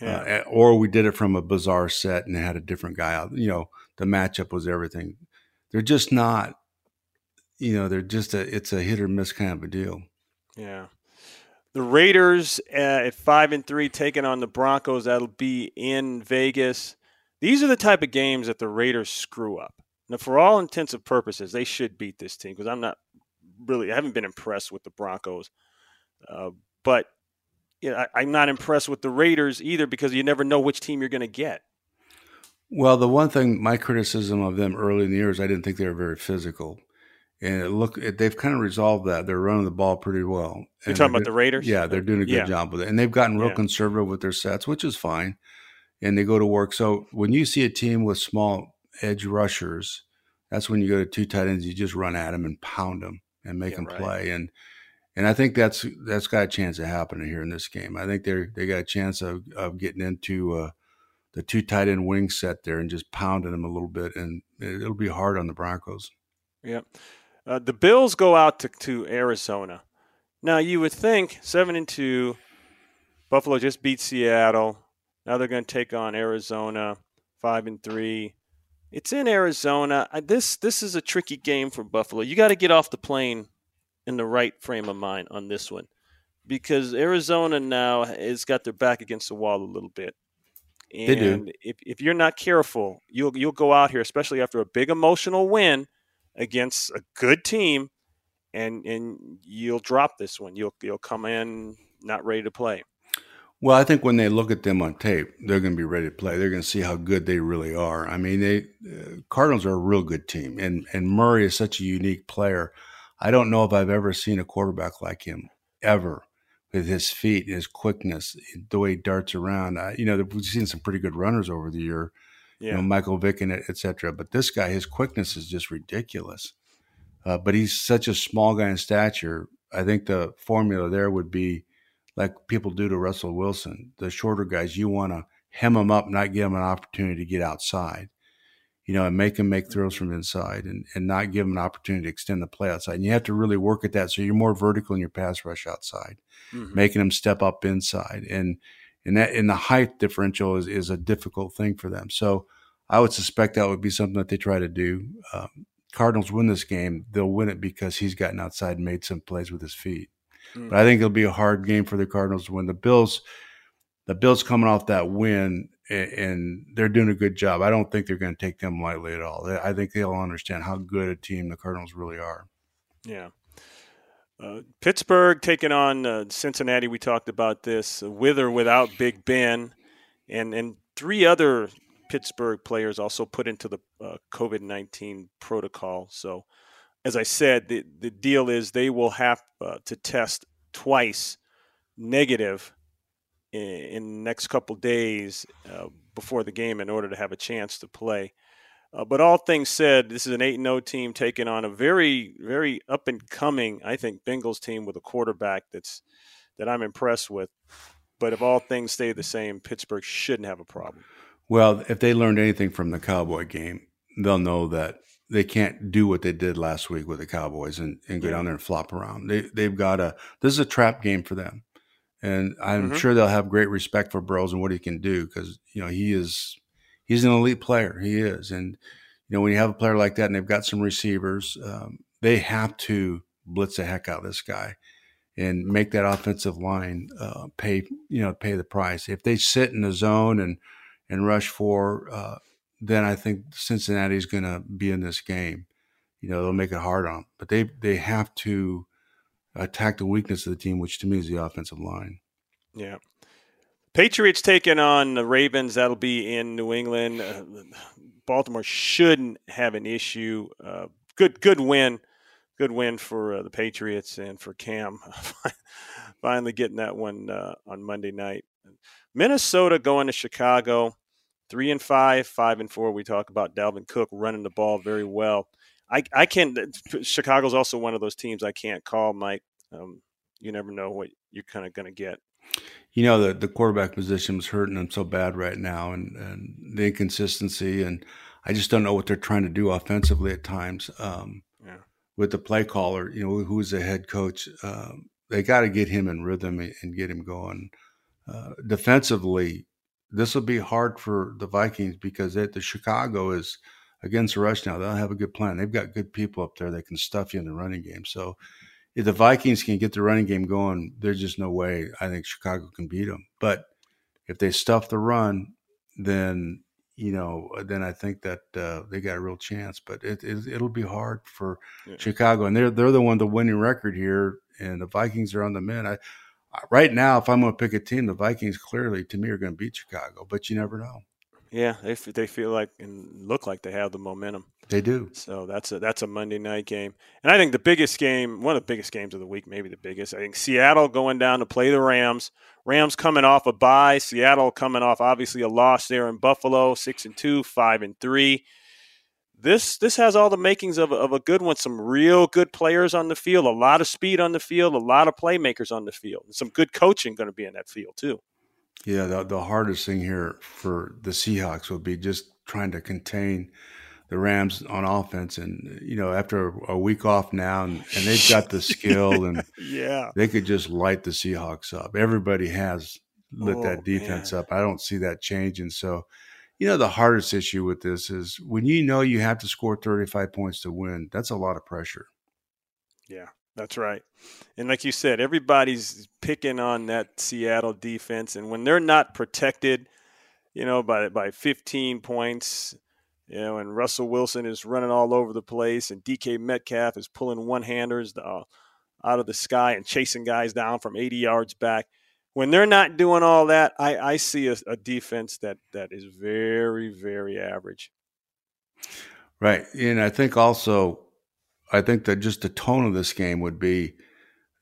Yeah. Uh, or we did it from a bizarre set and had a different guy out. You know, the matchup was everything. They're just not. You know, they're just a. It's a hit or miss kind of a deal. Yeah. The Raiders uh, at five and three taking on the Broncos. That'll be in Vegas. These are the type of games that the Raiders screw up. Now, for all intents and purposes, they should beat this team because I'm not really, I haven't been impressed with the Broncos. Uh, but you know, I, I'm not impressed with the Raiders either because you never know which team you're going to get. Well, the one thing, my criticism of them early in the year is I didn't think they were very physical and it look they've kind of resolved that. They're running the ball pretty well. You're talking about the Raiders? Yeah, they're doing a good yeah. job with it, and they've gotten real yeah. conservative with their sets, which is fine. And they go to work. So when you see a team with small edge rushers, that's when you go to two tight ends. You just run at them and pound them and make yeah, them right. play. And and I think that's that's got a chance of happening here in this game. I think they they got a chance of of getting into uh, the two tight end wing set there and just pounding them a little bit, and it'll be hard on the Broncos. Yeah. Uh, the Bills go out to, to Arizona. Now you would think seven and two, Buffalo just beat Seattle. Now they're going to take on Arizona, five and three. It's in Arizona. This this is a tricky game for Buffalo. You got to get off the plane in the right frame of mind on this one, because Arizona now has got their back against the wall a little bit. And they do. If, if you're not careful, you'll you'll go out here, especially after a big emotional win against a good team, and and you'll drop this one. You'll you'll come in not ready to play. Well, I think when they look at them on tape, they're going to be ready to play. They're going to see how good they really are. I mean, they uh, Cardinals are a real good team, and and Murray is such a unique player. I don't know if I've ever seen a quarterback like him ever with his feet, his quickness, the way he darts around. You know, we've seen some pretty good runners over the year, yeah. you know, Michael Vick and etc. But this guy, his quickness is just ridiculous. Uh, but he's such a small guy in stature. I think the formula there would be like people do to Russell Wilson. The shorter guys, you want to hem them up, not give them an opportunity to get outside, you know, and make them make throws from inside and, and not give them an opportunity to extend the play outside. And you have to really work at that. So you're more vertical in your pass rush outside, mm-hmm. making them step up inside. And, and that in the height differential is, is a difficult thing for them. So I would suspect that would be something that they try to do. Um, Cardinals win this game, they'll win it because he's gotten outside and made some plays with his feet. Mm. But I think it'll be a hard game for the Cardinals to win. The Bills, the Bills coming off that win and, and they're doing a good job. I don't think they're going to take them lightly at all. I think they'll understand how good a team the Cardinals really are. Yeah. Uh, Pittsburgh taking on uh, Cincinnati. We talked about this uh, with or without Big Ben, and and three other Pittsburgh players also put into the uh, COVID nineteen protocol. So, as I said, the the deal is they will have uh, to test twice negative in, in the next couple days uh, before the game in order to have a chance to play. Uh, but all things said, this is an 8 0 team taking on a very, very up and coming, I think, Bengals team with a quarterback that's that I'm impressed with. But if all things stay the same, Pittsburgh shouldn't have a problem. Well, if they learned anything from the Cowboy game, they'll know that they can't do what they did last week with the Cowboys and, and go yeah. down there and flop around. They they've got a this is a trap game for them, and I'm mm-hmm. sure they'll have great respect for Burrows and what he can do because you know he is he's an elite player. He is, and you know when you have a player like that and they've got some receivers, um, they have to blitz the heck out of this guy and make that offensive line uh, pay you know pay the price. If they sit in the zone and and rush for, uh, then I think Cincinnati is going to be in this game. You know they'll make it hard on them, but they they have to attack the weakness of the team, which to me is the offensive line. Yeah. Patriots taking on the Ravens. That'll be in New England. Uh, Baltimore shouldn't have an issue. Uh, good, good win. Good win for uh, the Patriots and for Cam. Finally getting that one uh, on Monday night. Minnesota going to Chicago. Three and five, five and four. We talk about Dalvin Cook running the ball very well. I, I can't. Chicago's also one of those teams I can't call, Mike. Um, you never know what you're kind of going to get you know the the quarterback position is hurting them so bad right now, and, and the inconsistency, and I just don't know what they're trying to do offensively at times. Um, yeah. With the play caller, you know, who's the head coach, um, they got to get him in rhythm and get him going. Uh, defensively, this will be hard for the Vikings because it, the Chicago is against the rush now. They'll have a good plan. They've got good people up there that can stuff you in the running game. So if the Vikings can get the running game going, there's just no way I think Chicago can beat them. But if they stuff the run, then you know, then I think that uh, they got a real chance. But it, it will be hard for yeah. Chicago, and they're they're the one with the winning record here, and the Vikings are on the men. I right now, if I'm going to pick a team, the Vikings clearly to me are going to beat Chicago, but you never know. Yeah, they they feel like and look like they have the momentum. They do. So that's a that's a Monday night game, and I think the biggest game, one of the biggest games of the week, maybe the biggest. I think Seattle going down to play the Rams. Rams coming off a bye. Seattle coming off obviously a loss there in Buffalo, six and two, five and three. This this has all the makings of, of a good one. Some real good players on the field, a lot of speed on the field, a lot of playmakers on the field, and some good coaching going to be in that field too. Yeah, the, the hardest thing here for the Seahawks would be just trying to contain the Rams on offense. And, you know, after a week off now, and, and they've got the skill and yeah, they could just light the Seahawks up. Everybody has lit oh, that defense man. up. I don't see that changing. So, you know, the hardest issue with this is when you know you have to score 35 points to win, that's a lot of pressure. Yeah. That's right. And like you said, everybody's picking on that Seattle defense. And when they're not protected, you know, by, by 15 points, you know, and Russell Wilson is running all over the place and DK Metcalf is pulling one handers uh, out of the sky and chasing guys down from 80 yards back. When they're not doing all that, I, I see a, a defense that, that is very, very average. Right. And I think also I think that just the tone of this game would be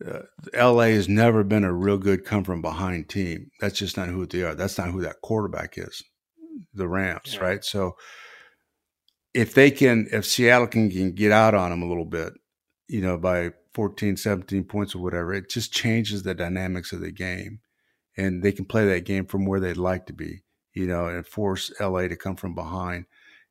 uh, LA has never been a real good come from behind team. That's just not who they are. That's not who that quarterback is. The Rams, yeah. right? So if they can, if Seattle can, can get out on them a little bit, you know, by 14, 17 points or whatever, it just changes the dynamics of the game. And they can play that game from where they'd like to be, you know, and force LA to come from behind.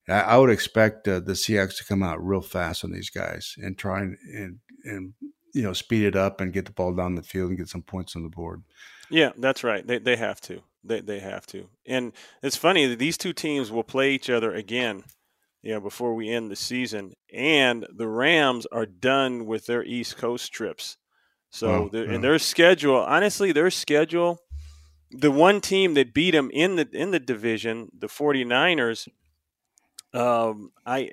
I, I would expect uh, the Seahawks to come out real fast on these guys and try and, and, and you know speed it up and get the ball down the field and get some points on the board. Yeah, that's right. They they have to. They they have to. And it's funny that these two teams will play each other again, you know, before we end the season. And the Rams are done with their East Coast trips. So oh, in their schedule, honestly, their schedule, the one team that beat them in the in the division, the 49ers, um, I,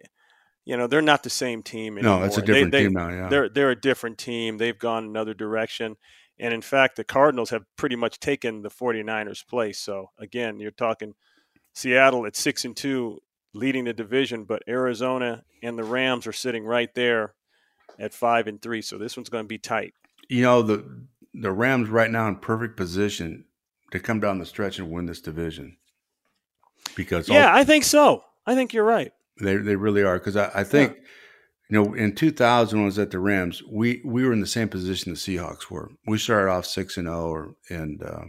you know they're not the same team anymore. No, it's a different they, team now. Yeah, they're they're a different team. They've gone another direction. And in fact, the Cardinals have pretty much taken the 49ers' place. So again, you're talking Seattle at six and two, leading the division, but Arizona and the Rams are sitting right there at five and three. So this one's going to be tight. You know the the Rams right now in perfect position to come down the stretch and win this division. Because yeah, all, I think so. I think you're right. They they really are because I, I think. Yeah you know, in 2000 when I was at the Rams, we we were in the same position the Seahawks were. We started off six and zero, oh, and uh,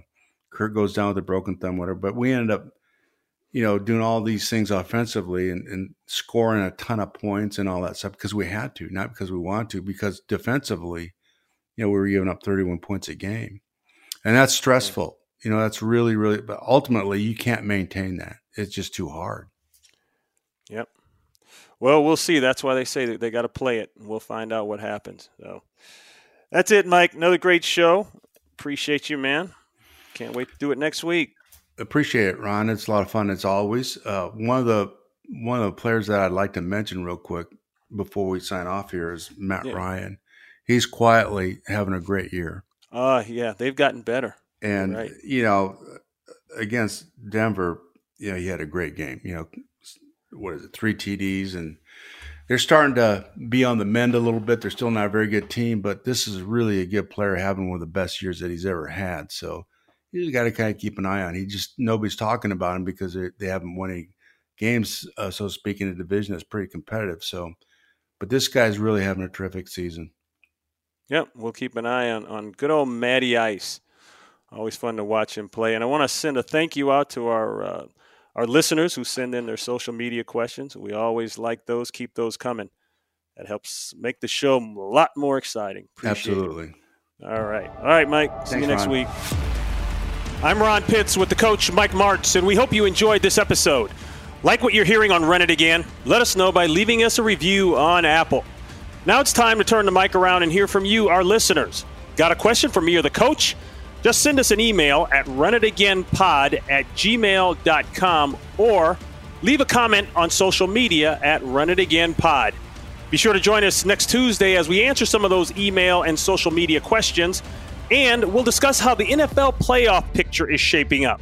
Kurt goes down with a broken thumb, whatever. But we ended up, you know, doing all these things offensively and, and scoring a ton of points and all that stuff because we had to, not because we want to. Because defensively, you know, we were giving up 31 points a game, and that's stressful. You know, that's really, really. But ultimately, you can't maintain that. It's just too hard. Yep. Well, we'll see. That's why they say that they got to play it, we'll find out what happens. So that's it, Mike. Another great show. Appreciate you, man. Can't wait to do it next week. Appreciate it, Ron. It's a lot of fun as always. Uh, one of the one of the players that I'd like to mention real quick before we sign off here is Matt yeah. Ryan. He's quietly having a great year. Uh yeah, they've gotten better. And right. you know, against Denver, you know, he had a great game. You know, what is it, three TDs, and they're starting to be on the mend a little bit. They're still not a very good team, but this is really a good player having one of the best years that he's ever had. So you just got to kind of keep an eye on. He just nobody's talking about him because they haven't won any games, uh, so speaking. The division is pretty competitive. So, but this guy's really having a terrific season. Yep, we'll keep an eye on on good old Matty Ice. Always fun to watch him play. And I want to send a thank you out to our uh, our listeners who send in their social media questions. We always like those. Keep those coming. That helps make the show a lot more exciting. Appreciate Absolutely. It. All right. All right, Mike. Thanks, See you next Ron. week. I'm Ron Pitts with the coach, Mike Martz, and we hope you enjoyed this episode. Like what you're hearing on Run It Again? Let us know by leaving us a review on Apple. Now it's time to turn the mic around and hear from you, our listeners. Got a question for me or the coach? Just send us an email at runitagainpod at gmail.com or leave a comment on social media at runitagainpod. Be sure to join us next Tuesday as we answer some of those email and social media questions, and we'll discuss how the NFL playoff picture is shaping up.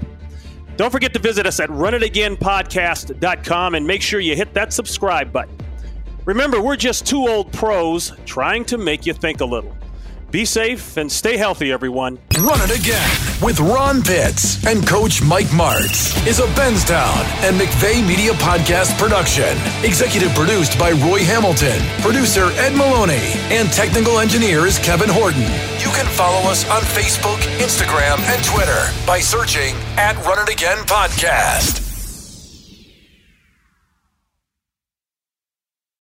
Don't forget to visit us at runitagainpodcast.com and make sure you hit that subscribe button. Remember, we're just two old pros trying to make you think a little. Be safe and stay healthy, everyone. Run it again with Ron Pitts and Coach Mike Martz is a Benstown and McVeigh Media Podcast production. Executive produced by Roy Hamilton, producer Ed Maloney, and technical engineer is Kevin Horton. You can follow us on Facebook, Instagram, and Twitter by searching at Run It Again Podcast.